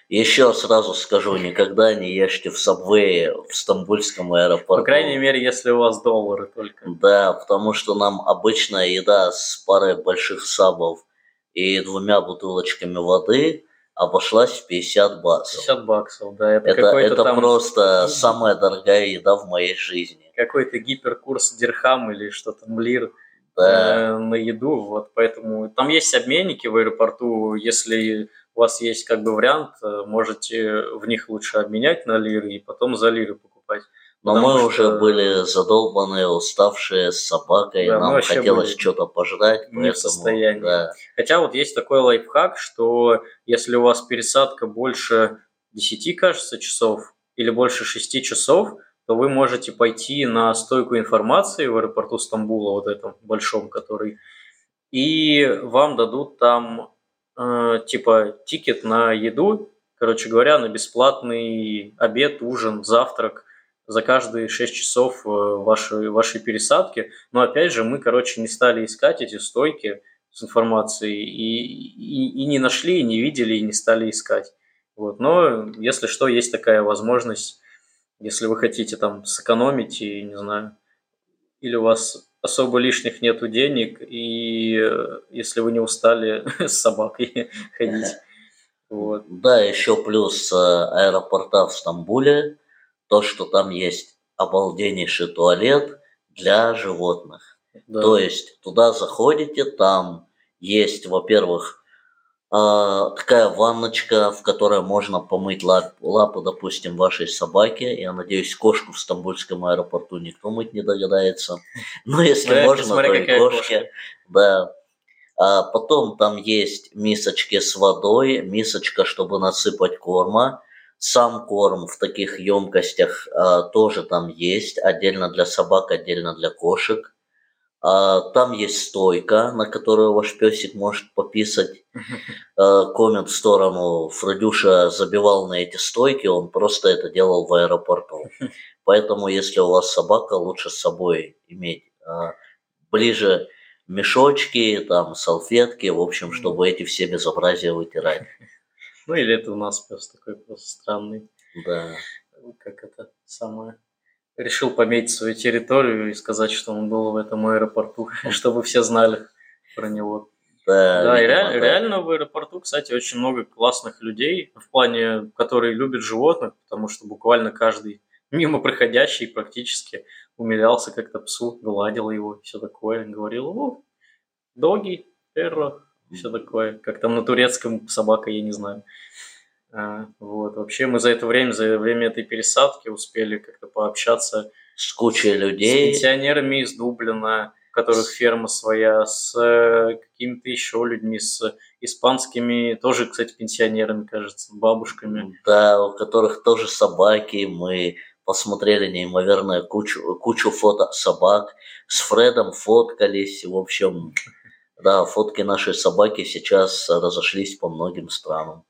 Еще сразу скажу, никогда не ешьте в сабвее в стамбульском аэропорту. По крайней мере, если у вас доллары только. Да, потому что нам обычная еда с парой больших сабов и двумя бутылочками воды обошлась в 50 баксов. 50 баксов, да. Это, это, это там... просто самая дорогая еда в моей жизни. Какой-то гиперкурс дирхам или что-то млир да. э, на еду, вот поэтому там есть обменники в аэропорту, если у вас есть как бы вариант, э, можете в них лучше обменять на лиры и потом за лиры покупать. Но мы что... уже были задолбанные, уставшие с собакой, да, нам хотелось что-то пожрать. Не поэтому, в состоянии. Да. Хотя вот есть такой лайфхак, что если у вас пересадка больше 10, кажется, часов или больше 6 часов, то вы можете пойти на стойку информации в аэропорту Стамбула, вот этом большом, который, и вам дадут там э, типа тикет на еду, короче говоря, на бесплатный обед, ужин, завтрак за каждые 6 часов э, вашей, вашей пересадки. Но опять же, мы, короче, не стали искать эти стойки с информацией и, и, и не нашли, и не видели, и не стали искать. Вот. Но, если что, есть такая возможность, если вы хотите там сэкономить и, не знаю, или у вас особо лишних нету денег, и э, если вы не устали с собакой ходить. Вот. Да, еще плюс э, аэропорта в Стамбуле, то, что там есть обалденнейший туалет для животных. Да. То есть туда заходите, там есть, во-первых, а, такая ванночка, в которой можно помыть лап, лапы, допустим, вашей собаке. Я надеюсь, кошку в Стамбульском аэропорту никто мыть не догадается. Но если Смотри, можно, то и кошки. Да. А потом там есть мисочки с водой, мисочка, чтобы насыпать корма. Сам корм в таких емкостях а, тоже там есть, отдельно для собак, отдельно для кошек. А, там есть стойка, на которую ваш песик может пописать. А, коммент в сторону. Фредюша забивал на эти стойки, он просто это делал в аэропорту. Поэтому, если у вас собака, лучше с собой иметь а, ближе мешочки, там, салфетки, в общем, чтобы эти все безобразия вытирать. Ну, или это у нас пес такой просто странный. Да. Как это самое решил пометить свою территорию и сказать, что он был в этом аэропорту, чтобы все знали про него. Да, да и реаль, реально в аэропорту, кстати, очень много классных людей, в плане, которые любят животных, потому что буквально каждый мимо проходящий практически умилялся как-то псу, гладил его, все такое, говорил, о, доги, перро, все такое, как там на турецком собака, я не знаю. А, вот. Вообще мы за это время, за время этой пересадки успели как-то пообщаться с кучей людей. С пенсионерами из Дублина, у которых ферма своя, с э, какими-то еще людьми, с испанскими, тоже, кстати, пенсионерами, кажется, бабушками. Да, у которых тоже собаки. Мы посмотрели неимоверную кучу, кучу фото собак. С Фредом фоткались. В общем, да, фотки нашей собаки сейчас разошлись по многим странам.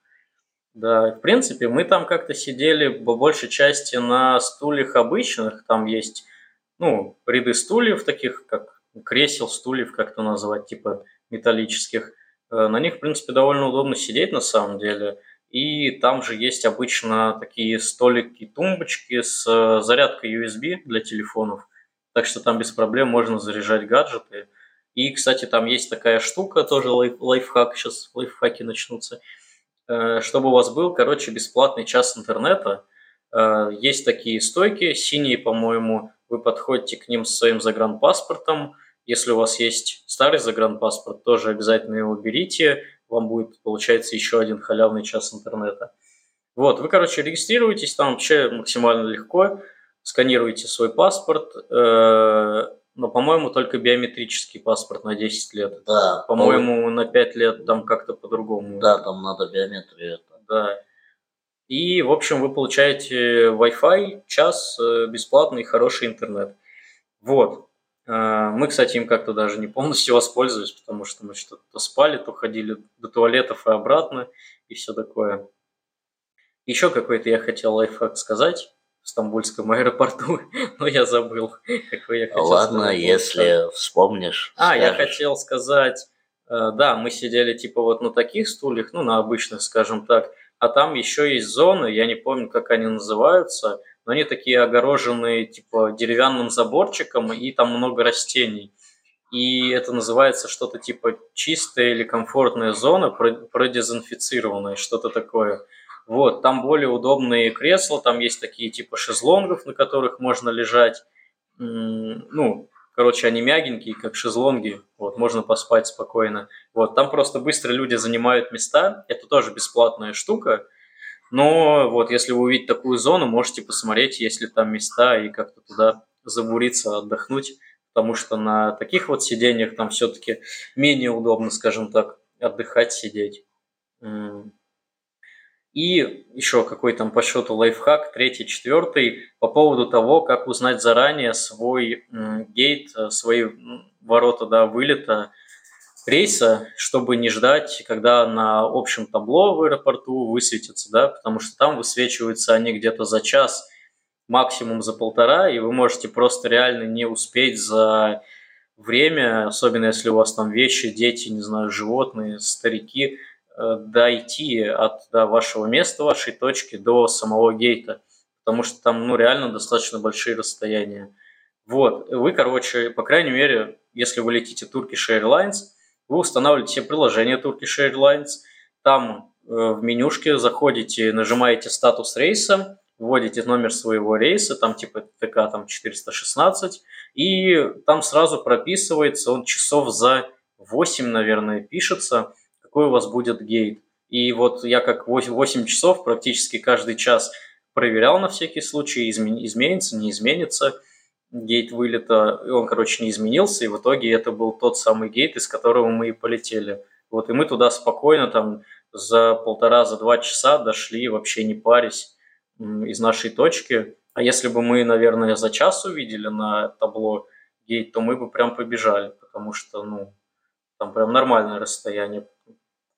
Да, в принципе, мы там как-то сидели по большей части на стульях обычных. Там есть, ну, ряды стульев таких, как кресел, стульев, как то назвать, типа металлических. Э, на них, в принципе, довольно удобно сидеть на самом деле. И там же есть обычно такие столики, тумбочки с э, зарядкой USB для телефонов. Так что там без проблем можно заряжать гаджеты. И, кстати, там есть такая штука, тоже лайф, лайфхак, сейчас лайфхаки начнутся – Э, чтобы у вас был, короче, бесплатный час интернета. Э, есть такие стойки, синие, по-моему, вы подходите к ним с своим загранпаспортом. Если у вас есть старый загранпаспорт, тоже обязательно его берите. Вам будет, получается, еще один халявный час интернета. Вот, вы, короче, регистрируетесь там вообще максимально легко, сканируете свой паспорт, э, но, по-моему, только биометрический паспорт на 10 лет. Да. По-моему, на 5 лет там как-то по-другому. Да, там надо биометрию. Да. И, в общем, вы получаете Wi-Fi, час, э, бесплатный, хороший интернет. Вот. Э, мы, кстати, им как-то даже не полностью воспользовались, потому что мы что-то спали, то ходили до туалетов и обратно, и все такое. Еще какой-то я хотел лайфхак сказать в Стамбульском аэропорту, но я забыл, какой я хотел Ладно, если вспомнишь. А, скажешь. я хотел сказать, э, да, мы сидели типа вот на таких стульях, ну, на обычных, скажем так, а там еще есть зоны, я не помню, как они называются, но они такие огороженные типа деревянным заборчиком, и там много растений. И это называется что-то типа чистая или комфортная зона, продезинфицированная, что-то такое. Вот, там более удобные кресла, там есть такие типа шезлонгов, на которых можно лежать. Ну, короче, они мягенькие, как шезлонги, вот, можно поспать спокойно. Вот, там просто быстро люди занимают места, это тоже бесплатная штука. Но вот если вы увидите такую зону, можете посмотреть, есть ли там места и как-то туда забуриться, отдохнуть, потому что на таких вот сидениях там все-таки менее удобно, скажем так, отдыхать, сидеть. И еще какой там по счету лайфхак, третий, четвертый, по поводу того, как узнать заранее свой гейт, э, свои ворота до вылета рейса, чтобы не ждать, когда на общем табло в аэропорту высветится, да, потому что там высвечиваются они где-то за час, максимум за полтора, и вы можете просто реально не успеть за время, особенно если у вас там вещи, дети, не знаю, животные, старики – дойти от да, вашего места, вашей точки до самого гейта, потому что там ну, реально достаточно большие расстояния. Вот, вы, короче, по крайней мере, если вы летите Turkish Airlines, вы устанавливаете все приложения Turkish Airlines, там э, в менюшке заходите, нажимаете статус рейса, вводите номер своего рейса, там типа ТК там 416, и там сразу прописывается, он часов за 8, наверное, пишется, какой у вас будет гейт. И вот я как 8, 8 часов практически каждый час проверял на всякий случай, измен, изменится, не изменится гейт вылета. И он, короче, не изменился, и в итоге это был тот самый гейт, из которого мы и полетели. Вот, и мы туда спокойно там за полтора, за два часа дошли, вообще не парясь из нашей точки. А если бы мы, наверное, за час увидели на табло гейт, то мы бы прям побежали, потому что, ну, там прям нормальное расстояние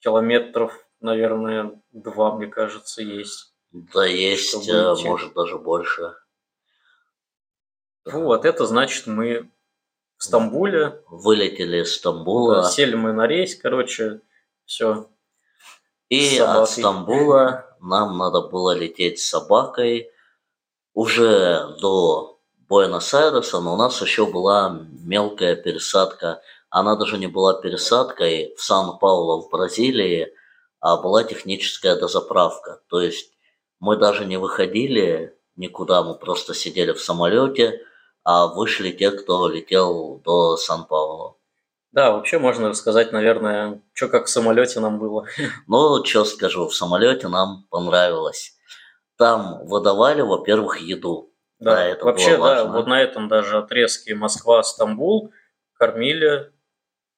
километров, наверное, два, мне кажется, есть. Да, есть, а, может даже больше. Вот, это значит, мы в Стамбуле. Вылетели из Стамбула. Да, сели мы на рейс, короче, все. И от Стамбула нам надо было лететь с собакой уже до Буэнос-Айреса, но у нас еще была мелкая пересадка она даже не была пересадкой в Сан-Пауло в Бразилии, а была техническая дозаправка. То есть мы даже не выходили никуда, мы просто сидели в самолете, а вышли те, кто летел до Сан-Пауло. Да, вообще можно рассказать, наверное, что как в самолете нам было. Ну, что скажу, в самолете нам понравилось. Там выдавали, во-первых, еду. Да, да это вообще, да, вот на этом даже отрезке Москва-Стамбул кормили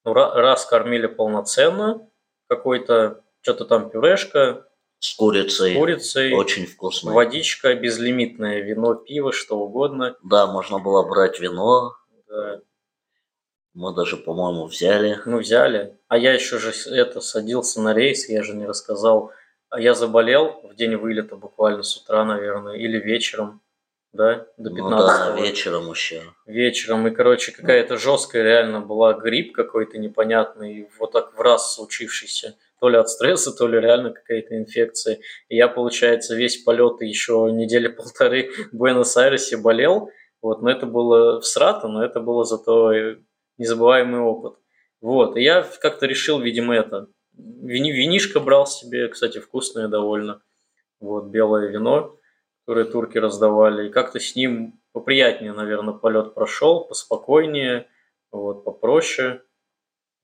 ну, раз кормили полноценно, какой-то, что-то там пюрешка, с курицей. С курицей. Очень вкусно. Водичка, безлимитное вино, пиво, что угодно. Да, можно было брать вино. Да. Мы даже, по-моему, взяли. Ну, взяли. А я еще же это садился на рейс, я же не рассказал. А я заболел в день вылета буквально с утра, наверное, или вечером да, до 15 ну, да, вечером еще. Вечером, и, короче, какая-то жесткая реально была грипп какой-то непонятный, вот так в раз случившийся, то ли от стресса, то ли реально какая-то инфекция. И я, получается, весь полет еще недели полторы в Буэнос-Айресе болел, вот, но это было в срата, но это было зато незабываемый опыт. Вот, и я как-то решил, видимо, это, вини, винишко брал себе, кстати, вкусное довольно, вот, белое вино, которые турки раздавали. И как-то с ним поприятнее, наверное, полет прошел, поспокойнее, вот, попроще.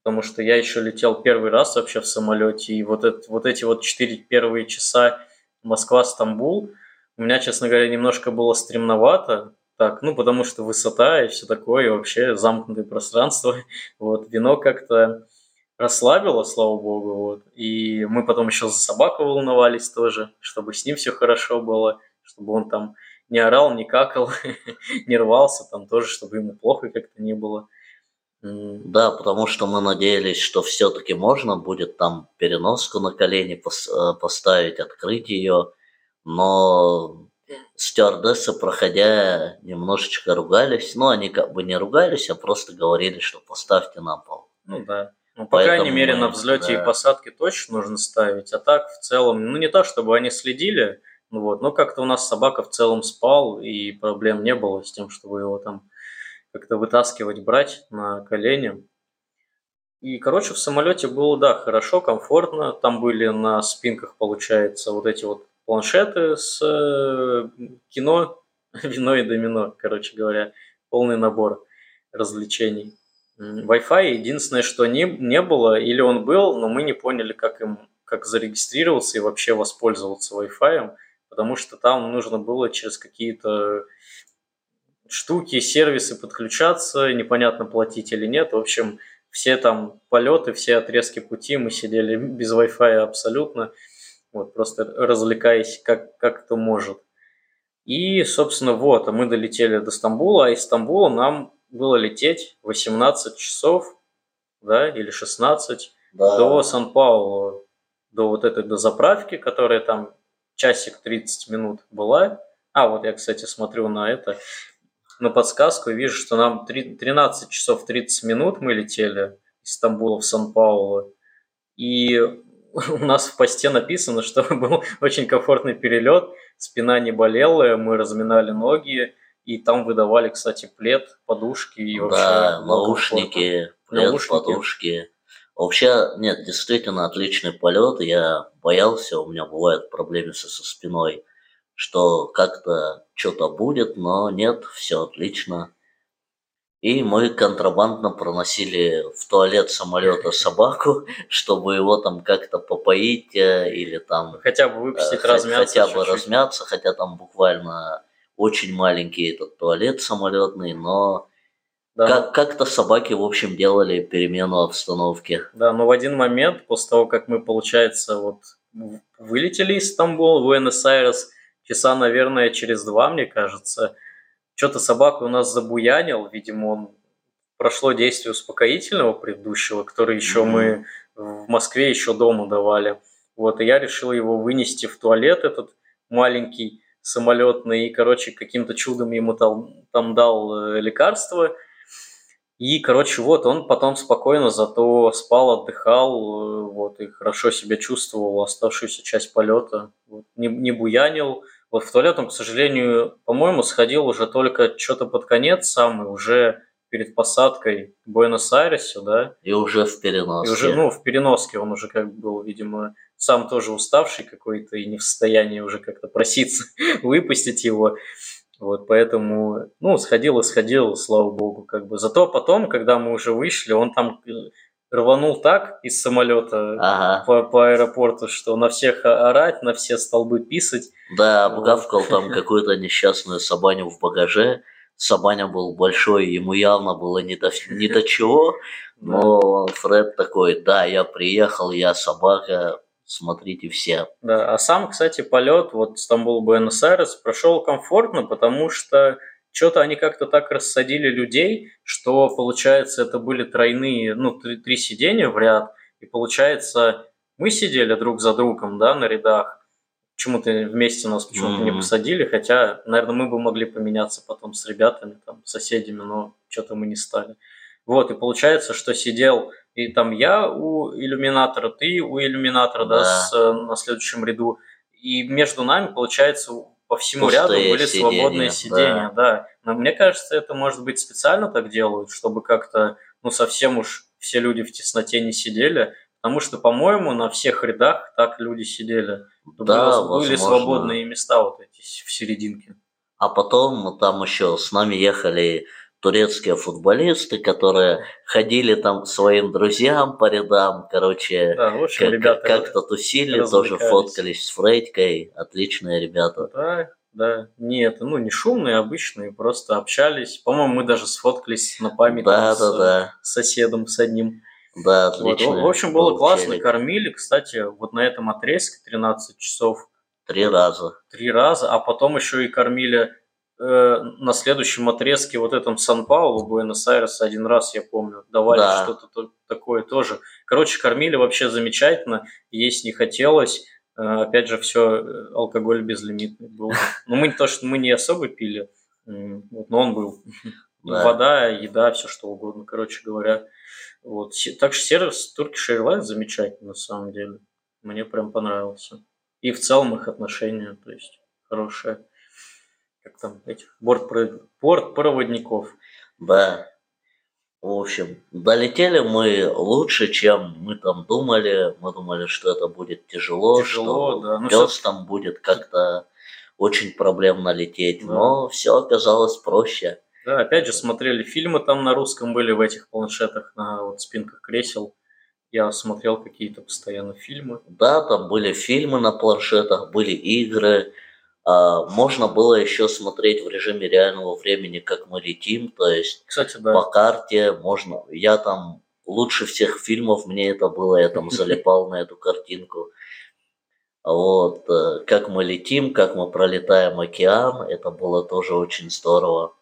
Потому что я еще летел первый раз вообще в самолете, и вот, это, вот эти вот четыре первые часа Москва-Стамбул, у меня, честно говоря, немножко было стремновато, так, ну, потому что высота и все такое, и вообще замкнутое пространство. Вот, вино как-то расслабило, слава богу, вот. И мы потом еще за собаку волновались тоже, чтобы с ним все хорошо было чтобы он там не орал, не какал, не рвался, там тоже, чтобы ему плохо как-то не было. Да, потому что мы надеялись, что все-таки можно будет там переноску на колени э, поставить, открыть ее, но стюардессы, проходя, немножечко ругались. Ну, они как бы не ругались, а просто говорили, что поставьте на пол. Ну да. Ну, по Поэтому крайней мере, на взлете да. и посадке точно нужно ставить. А так, в целом, ну, не то, чтобы они следили, вот. Но как-то у нас собака в целом спал, и проблем не было с тем, чтобы его там как-то вытаскивать, брать на колени. И, короче, в самолете было, да, хорошо, комфортно. Там были на спинках, получается, вот эти вот планшеты с э, кино, вино и домино, короче говоря. Полный набор развлечений. Wi-Fi единственное, что не, не было, или он был, но мы не поняли, как им как зарегистрироваться и вообще воспользоваться Wi-Fi, потому что там нужно было через какие-то штуки, сервисы подключаться, непонятно платить или нет. В общем, все там полеты, все отрезки пути мы сидели без Wi-Fi абсолютно, вот просто развлекаясь как, как кто может. И, собственно, вот, а мы долетели до Стамбула, а из Стамбула нам было лететь 18 часов, да, или 16 да. до Сан-Паулу, до вот этой до заправки, которая там часик 30 минут была. А, вот я, кстати, смотрю на это, на подсказку и вижу, что нам 13 часов 30 минут мы летели из Стамбула в Сан-Паулу. И у нас в посте написано, что был очень комфортный перелет, спина не болела, мы разминали ноги, и там выдавали, кстати, плед, подушки и вообще... Да, наушники, плед, наушники. подушки. Вообще, нет, действительно отличный полет. Я боялся, у меня бывают проблемы со, со спиной, что как-то что-то будет, но нет, все отлично. И мы контрабандно проносили в туалет самолета собаку, чтобы его там как-то попоить э, или там... Хотя бы выпустить, э, размяться. Хотя бы чуть-чуть. размяться, хотя там буквально очень маленький этот туалет самолетный, но да. Как- как-то собаки, в общем, делали перемену обстановки. Да, но в один момент, после того, как мы, получается, вот вылетели из Стамбула в Буэнос-Айрес, часа, наверное, через два, мне кажется, что-то собака у нас забуянил, видимо, он прошло действие успокоительного предыдущего, который еще mm-hmm. мы в Москве еще дома давали. Вот, и я решил его вынести в туалет, этот маленький самолетный, и, короче, каким-то чудом ему там, там дал э, лекарство. И, короче, вот, он потом спокойно зато спал, отдыхал, э, вот, и хорошо себя чувствовал оставшуюся часть полета. Вот, не, не буянил, вот в туалет он, к сожалению, по-моему, сходил уже только что-то под конец самый, уже перед посадкой в Буэнос-Айресе, да. И уже в переноске. И уже, ну, в переноске он уже как бы был, видимо, сам тоже уставший какой-то и не в состоянии уже как-то проситься выпустить его. Вот, поэтому, ну, сходил и сходил, слава богу, как бы. Зато потом, когда мы уже вышли, он там э, рванул так из самолета ага. по, по аэропорту, что на всех орать, на все столбы писать. Да, обгавкал там какую-то несчастную собаню в багаже. Собаня был большой, ему явно было не до, не до чего. Но Фред такой, да, я приехал, я собака, смотрите все. Да, а сам, кстати, полет вот Стамбул-Буэнос-Айрес прошел комфортно, потому что что-то они как-то так рассадили людей, что, получается, это были тройные, ну, три, три сидения в ряд, и, получается, мы сидели друг за другом, да, на рядах, почему-то вместе нас почему-то mm-hmm. не посадили, хотя, наверное, мы бы могли поменяться потом с ребятами, там, соседями, но что-то мы не стали. Вот, и получается, что сидел и там я у иллюминатора, ты у иллюминатора, да, да с, на следующем ряду, и между нами, получается, по всему Пустые ряду были сиденья, свободные сиденья, да. да. Но мне кажется, это может быть специально так делают, чтобы как-то, ну, совсем уж все люди в тесноте не сидели, потому что, по-моему, на всех рядах так люди сидели. Да, были, были свободные места вот эти в серединке. А потом там еще с нами ехали турецкие футболисты, которые ходили там своим друзьям по рядам, короче, да, общем, как, как-то тусили, тоже фоткались с Фредькой, отличные ребята. Да, да, нет, ну не шумные, обычные, просто общались. По-моему, мы даже сфоткались на память да, с, да, да. с соседом, с одним. Да, отлично. Вот. В общем, было классно, челик. кормили, кстати, вот на этом отрезке 13 часов. Три раза. Три раза, а потом еще и кормили Э, на следующем отрезке вот этом Сан-Паулу, Буэнос-Айрес один раз, я помню, давали да. что-то такое тоже. Короче, кормили вообще замечательно, есть не хотелось. Э, опять же, все, э, алкоголь безлимитный был. Ну, мы не то, что мы не особо пили, но он был. Да. Вода, еда, все что угодно, короче говоря. Вот. Так что сервис Turkish Airlines замечательный на самом деле. Мне прям понравился. И в целом их отношения, то есть, хорошие как там, этих бортпроводников. Да. В общем, долетели мы лучше, чем мы там думали. Мы думали, что это будет тяжело, тяжело что да. ну, пес все... там будет как-то очень проблемно лететь. Да. Но все оказалось проще. Да, опять же, смотрели фильмы там на русском были в этих планшетах, на вот спинках кресел. Я смотрел какие-то постоянно фильмы. Да, там были фильмы на планшетах, были игры. А, можно было еще смотреть в режиме реального времени, как мы летим, то есть Кстати, да. по карте можно. Я там лучше всех фильмов мне это было, я там залипал на эту картинку. Вот, э, как мы летим, как мы пролетаем океан, это было тоже очень здорово.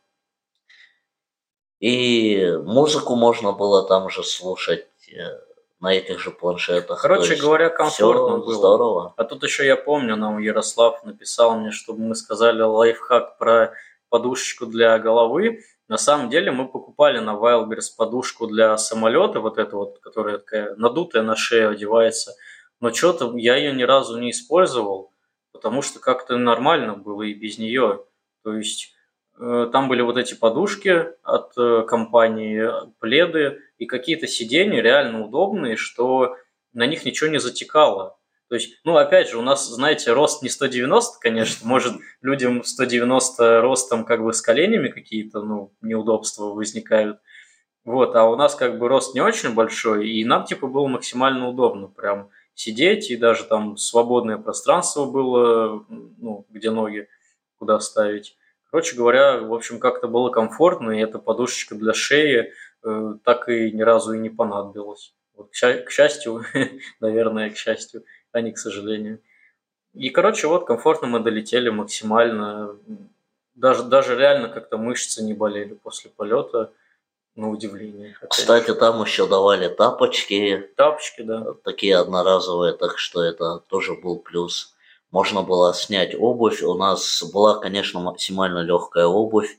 И музыку можно было там же слушать э, на этих же планшетах. Короче говоря, комфортно было. здорово. А тут еще я помню, нам Ярослав написал мне, чтобы мы сказали лайфхак про подушечку для головы. На самом деле мы покупали на Wildberries подушку для самолета, вот эту вот, которая такая надутая на шею одевается. Но что-то я ее ни разу не использовал, потому что как-то нормально было и без нее. То есть там были вот эти подушки от э, компании, пледы и какие-то сиденья реально удобные, что на них ничего не затекало. То есть, ну, опять же, у нас, знаете, рост не 190, конечно, может, людям 190 ростом как бы с коленями какие-то, ну, неудобства возникают. Вот, а у нас как бы рост не очень большой, и нам, типа, было максимально удобно прям сидеть, и даже там свободное пространство было, ну, где ноги, куда ставить. Короче говоря, в общем, как-то было комфортно, и эта подушечка для шеи э, так и ни разу и не понадобилась. Вот, к счастью, наверное, к счастью а не к сожалению. И, короче, вот комфортно мы долетели максимально. Даже, даже реально как-то мышцы не болели после полета, на удивление. Кстати, там еще давали тапочки. Тапочки, да. Такие одноразовые, так что это тоже был плюс. Можно было снять обувь. У нас была, конечно, максимально легкая обувь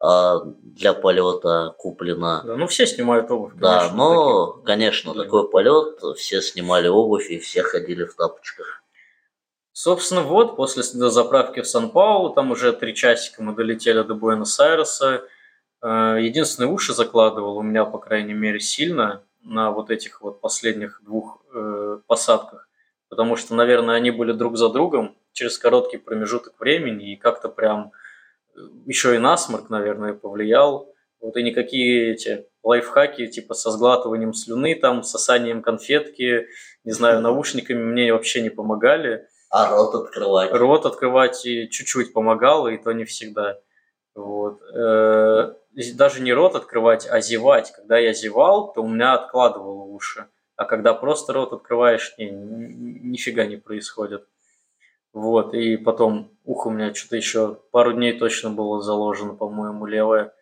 а, для полета куплена. Да, ну все снимают обувь. Да, конечно, но, такие... конечно, для... такой полет, все снимали обувь и все ходили в тапочках. Собственно, вот, после заправки в Сан-Паулу, там уже три часика мы долетели до Буэнос-Айреса. Э, единственное, уши закладывал у меня, по крайней мере, сильно на вот этих вот последних двух э, посадках. Потому что, наверное, они были друг за другом через короткий промежуток времени и как-то прям еще и насморк, наверное, повлиял. Вот и никакие эти лайфхаки, типа со сглатыванием слюны, там, сосанием конфетки, не знаю, наушниками мне вообще не помогали. А рот открывать? Рот открывать и чуть-чуть помогало, и то не всегда. Вот. Э, даже не рот открывать, а зевать. Когда я зевал, то у меня откладывало уши. А когда просто рот открываешь, не, нифига не происходит. Вот, и потом ухо у меня что-то еще пару дней точно было заложено, по-моему, левое.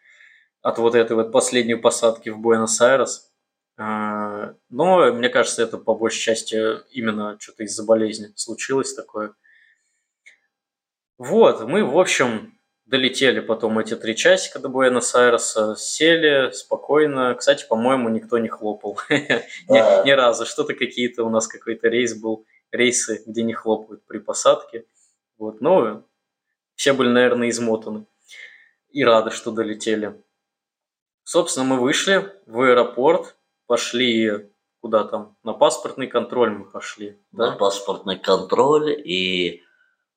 От вот этой вот последней посадки в Буэнос-Айрес. А, но, мне кажется, это по большей части именно что-то из-за болезни случилось такое. Вот, мы, в общем, долетели потом эти три часика до Буэнос-Айреса, сели спокойно. Кстати, по-моему, никто не хлопал ни разу. Что-то какие-то у нас какой-то рейс был рейсы, где не хлопают при посадке. Вот, но все были, наверное, измотаны и рады, что долетели. Собственно, мы вышли в аэропорт, пошли куда там, на паспортный контроль мы пошли. Да? На паспортный контроль, и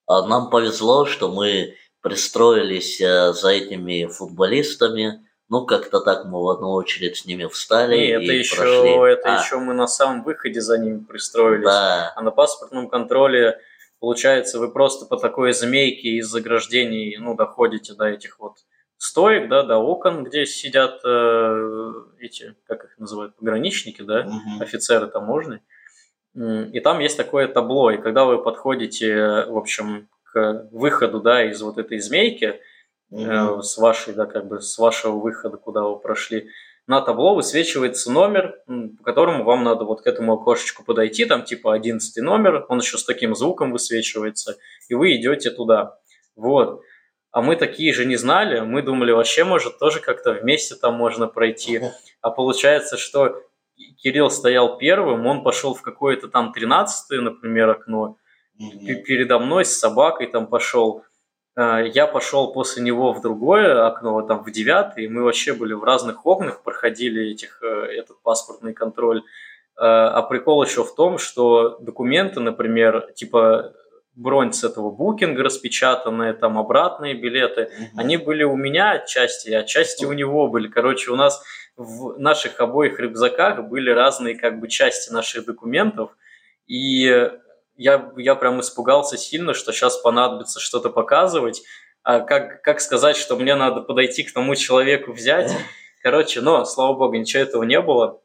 а, нам повезло, что мы пристроились а, за этими футболистами, ну, как-то так мы в одну очередь с ними встали Не, это и еще, прошли. Это а. еще мы на самом выходе за ними пристроились. Да. А на паспортном контроле, получается, вы просто по такой змейке из заграждений, ну, доходите до этих вот стоек, да, до окон, где сидят э, эти, как их называют, пограничники, да, угу. офицеры таможни. И там есть такое табло, и когда вы подходите, в общем, к выходу, да, из вот этой змейки, mm-hmm. с вашей, да, как бы с вашего выхода, куда вы прошли. На табло высвечивается номер, по которому вам надо вот к этому окошечку подойти, там типа 11 номер, он еще с таким звуком высвечивается, и вы идете туда. Вот. А мы такие же не знали, мы думали, вообще, может, тоже как-то вместе там можно пройти. А получается, что Кирилл стоял первым, он пошел в какое-то там 13 например, окно, mm-hmm. передо мной с собакой там пошел. А, я пошел после него в другое окно, там в девятый, мы вообще были в разных окнах, проходили этих, э, этот паспортный контроль. А, а прикол еще в том, что документы, например, типа бронь с этого букинга распечатанные, там обратные билеты. Угу. Они были у меня отчасти, отчасти у него были. Короче, у нас в наших обоих рюкзаках были разные как бы части наших документов. И я, я прям испугался сильно, что сейчас понадобится что-то показывать. А как, как сказать, что мне надо подойти к тому человеку взять? Короче, но, слава богу, ничего этого не было.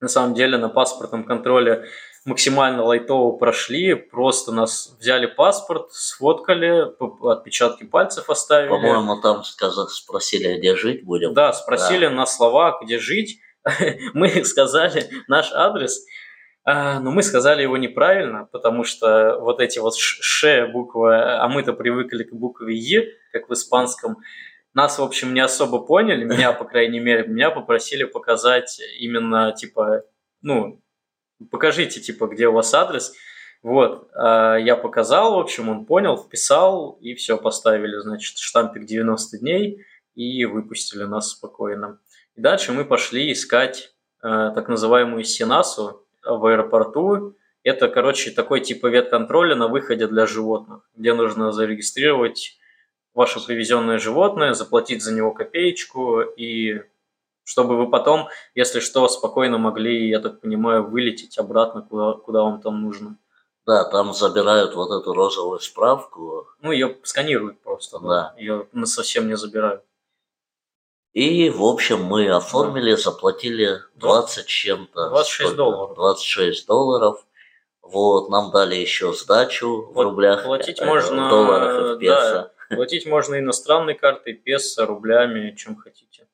На самом деле на паспортном контроле максимально лайтово прошли, просто нас взяли паспорт, сфоткали, отпечатки пальцев оставили. По-моему, там сказали, спросили, где жить будем. Да, спросили да. на слова, где жить. Мы сказали наш адрес, но мы сказали его неправильно, потому что вот эти вот ш буквы, а мы-то привыкли к букве Е, как в испанском, нас, в общем, не особо поняли, меня, по крайней мере, меня попросили показать именно, типа, ну, покажите, типа, где у вас адрес. Вот, а я показал, в общем, он понял, вписал, и все, поставили, значит, штампик 90 дней, и выпустили нас спокойно. И дальше мы пошли искать э, так называемую Синасу в аэропорту. Это, короче, такой типа ветконтроля на выходе для животных, где нужно зарегистрировать ваше привезенное животное, заплатить за него копеечку и чтобы вы потом, если что, спокойно могли, я так понимаю, вылететь обратно, куда, куда вам там нужно. Да, там забирают вот эту розовую справку. Ну, ее сканируют просто, да. да. Ее совсем не забирают. И, в общем, мы оформили, заплатили 20 чем-то. 26 долларов. 26 долларов. Вот, нам дали еще сдачу вот в рублях. Платить э, можно, в долларах и в песо. Да, платить можно иностранной картой, песо, рублями, чем хотите.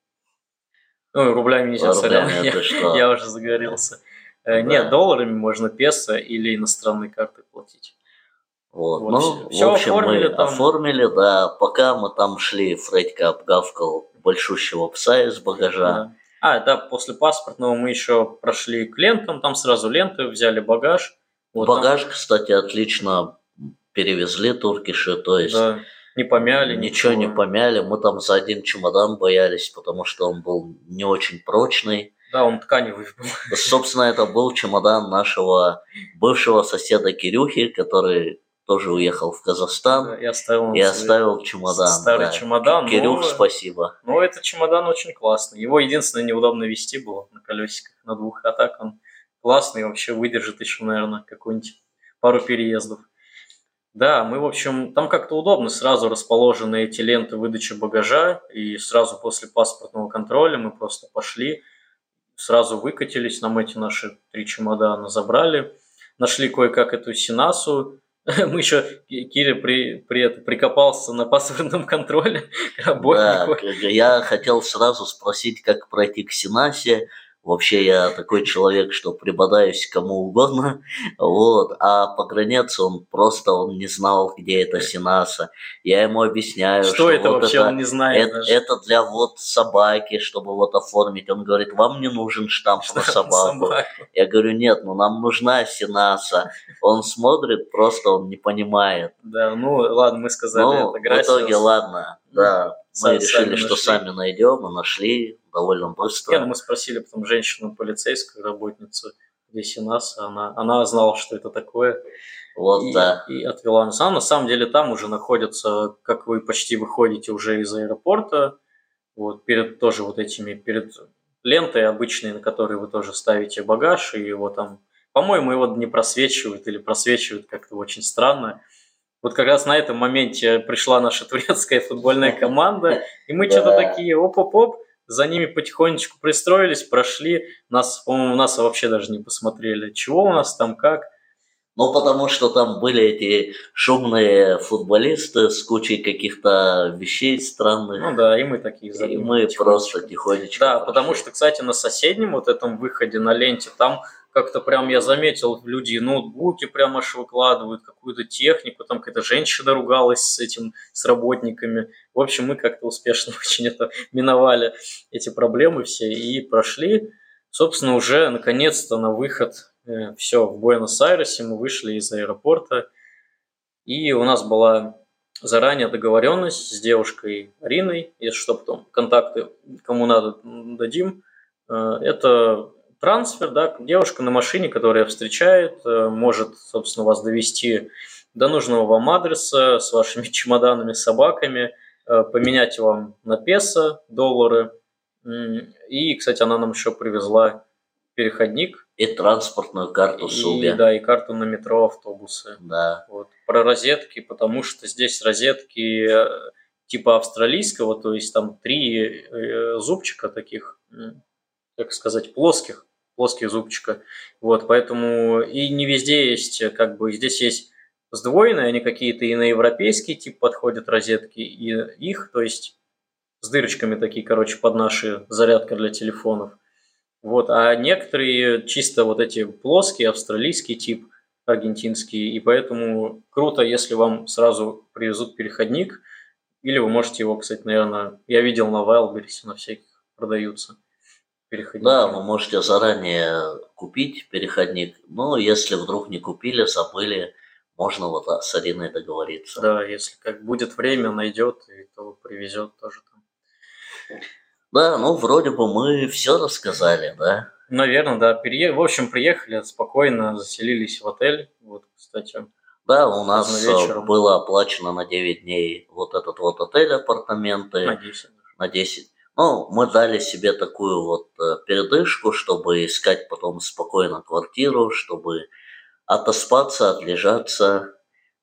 Ну, рублями нельзя, рублями я, что? я уже загорелся. Э, да. Нет, долларами можно песо или иностранной картой платить. Вот. вот ну, все, в общем, мы там. оформили, да. Пока мы там шли, Фредька обгавкал большущего пса из багажа. А, да, после паспортного мы еще прошли к лентам, там сразу ленты, взяли багаж. Вот багаж, там... кстати, отлично перевезли туркиши, то есть... Да не помяли. Ничего, ничего не помяли. Мы там за один чемодан боялись, потому что он был не очень прочный. Да, он тканевый был. Собственно, это был чемодан нашего бывшего соседа Кирюхи, который тоже уехал в Казахстан да, и оставил, и оставил чемодан. Старый да. чемодан. Кирюх, но... спасибо. Ну, этот чемодан очень классный. Его единственное неудобно вести было на колесиках на двух, а так он классный, вообще выдержит еще, наверное, какую-нибудь пару переездов. Да, мы, в общем, там как-то удобно, сразу расположены эти ленты выдачи багажа, и сразу после паспортного контроля мы просто пошли, сразу выкатились, нам эти наши три чемодана забрали, нашли кое-как эту Синасу, мы еще, Киря при, при это, прикопался на паспортном контроле. Да, я хотел сразу спросить, как пройти к Синасе, Вообще я такой человек, что преподаюсь кому угодно, вот, а погранец он просто он не знал, где это Синаса. Я ему объясняю, что, что это вот вообще это, он не знает. Это, это для вот собаки, чтобы вот оформить. Он говорит, вам не нужен штамп на собаку. собаку. Я говорю, нет, ну нам нужна Синаса. Он смотрит, просто он не понимает. Да, ну ладно, мы сказали ну, это. В итоге, ладно, да, мы решили, что сами найдем, и нашли довольно быстро. Нет, ну мы спросили потом женщину полицейскую, работницу здесь у нас, она, она знала, что это такое. Вот, и, да. И отвела нас. А на самом деле там уже находятся, как вы почти выходите уже из аэропорта, вот перед тоже вот этими, перед лентой обычной, на которой вы тоже ставите багаж, и его там, по-моему, его не просвечивают или просвечивают как-то очень странно. Вот как раз на этом моменте пришла наша турецкая футбольная команда, и мы что-то такие, оп-оп-оп, за ними потихонечку пристроились, прошли, нас, по-моему, нас вообще даже не посмотрели. Чего у нас там, как? Ну, потому что там были эти шумные футболисты с кучей каких-то вещей странных. Ну да, и мы такие за И мы просто тихонечко Да, прошли. потому что, кстати, на соседнем вот этом выходе на ленте, там как-то прям я заметил, люди ноутбуки прям аж выкладывают, какую-то технику, там какая-то женщина ругалась с этим, с работниками. В общем, мы как-то успешно очень это миновали, эти проблемы все, и прошли. Собственно, уже наконец-то на выход э, все, в Буэнос-Айресе мы вышли из аэропорта, и у нас была заранее договоренность с девушкой Ариной, если что, потом контакты кому надо дадим. Э, это трансфер, да, девушка на машине, которая встречает, э, может, собственно, вас довести до нужного вам адреса с вашими чемоданами, собаками, э, поменять вам на песо, доллары. И, кстати, она нам еще привезла переходник. И транспортную карту Суби. Да, и карту на метро, автобусы. Да. Вот. Про розетки, потому что здесь розетки э, типа австралийского, то есть там три зубчика таких, как сказать, плоских, плоских зубчика. Вот, поэтому и не везде есть, как бы, здесь есть сдвоенные, они какие-то и на европейский тип подходят розетки, и их, то есть с дырочками такие, короче, под наши зарядка для телефонов. Вот, а некоторые чисто вот эти плоские, австралийский тип, аргентинский, и поэтому круто, если вам сразу привезут переходник, или вы можете его, кстати, наверное, я видел на Wildberries, на всяких продаются переходники. Да, вы можете заранее купить переходник, но если вдруг не купили, забыли, можно вот с Ариной договориться. Да, если как будет время, найдет, и то привезет тоже там. Да, ну вроде бы мы все рассказали, да? Наверное, да. Пере... В общем, приехали спокойно, заселились в отель. Вот, кстати. Да, у нас вечером. было оплачено на 9 дней вот этот вот отель, апартаменты. На 10. На 10. Ну, мы дали себе такую вот э, передышку, чтобы искать потом спокойно квартиру, чтобы отоспаться, отлежаться,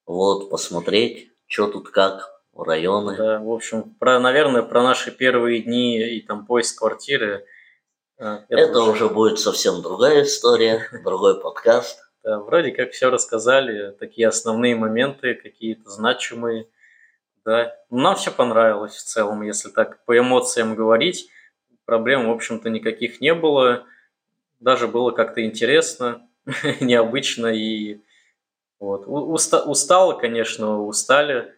вот, посмотреть, что тут как, районы. Да, в общем, про, наверное, про наши первые дни и там поиск квартиры. Э, это, это уже... уже будет совсем другая история, другой подкаст. Да, вроде как все рассказали, такие основные моменты, какие-то значимые. Да. Нам все понравилось в целом, если так по эмоциям говорить. Проблем, в общем-то, никаких не было. Даже было как-то интересно, необычно и вот. Уста- устало, конечно, устали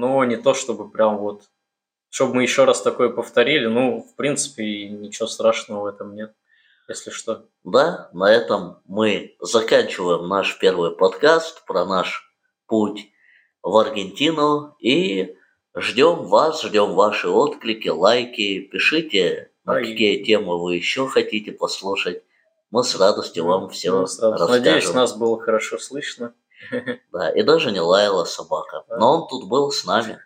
но не то, чтобы прям вот, чтобы мы еще раз такое повторили, ну, в принципе, ничего страшного в этом нет, если что. Да, на этом мы заканчиваем наш первый подкаст про наш путь в Аргентину и ждем вас, ждем ваши отклики, лайки, пишите, на а какие темы вы еще хотите послушать. Мы с радостью вам все ну, расскажем. Надеюсь, нас было хорошо слышно. Да, и даже не лаяла собака. Но он тут был с нами.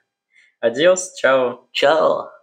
Адиос, чао. Чао.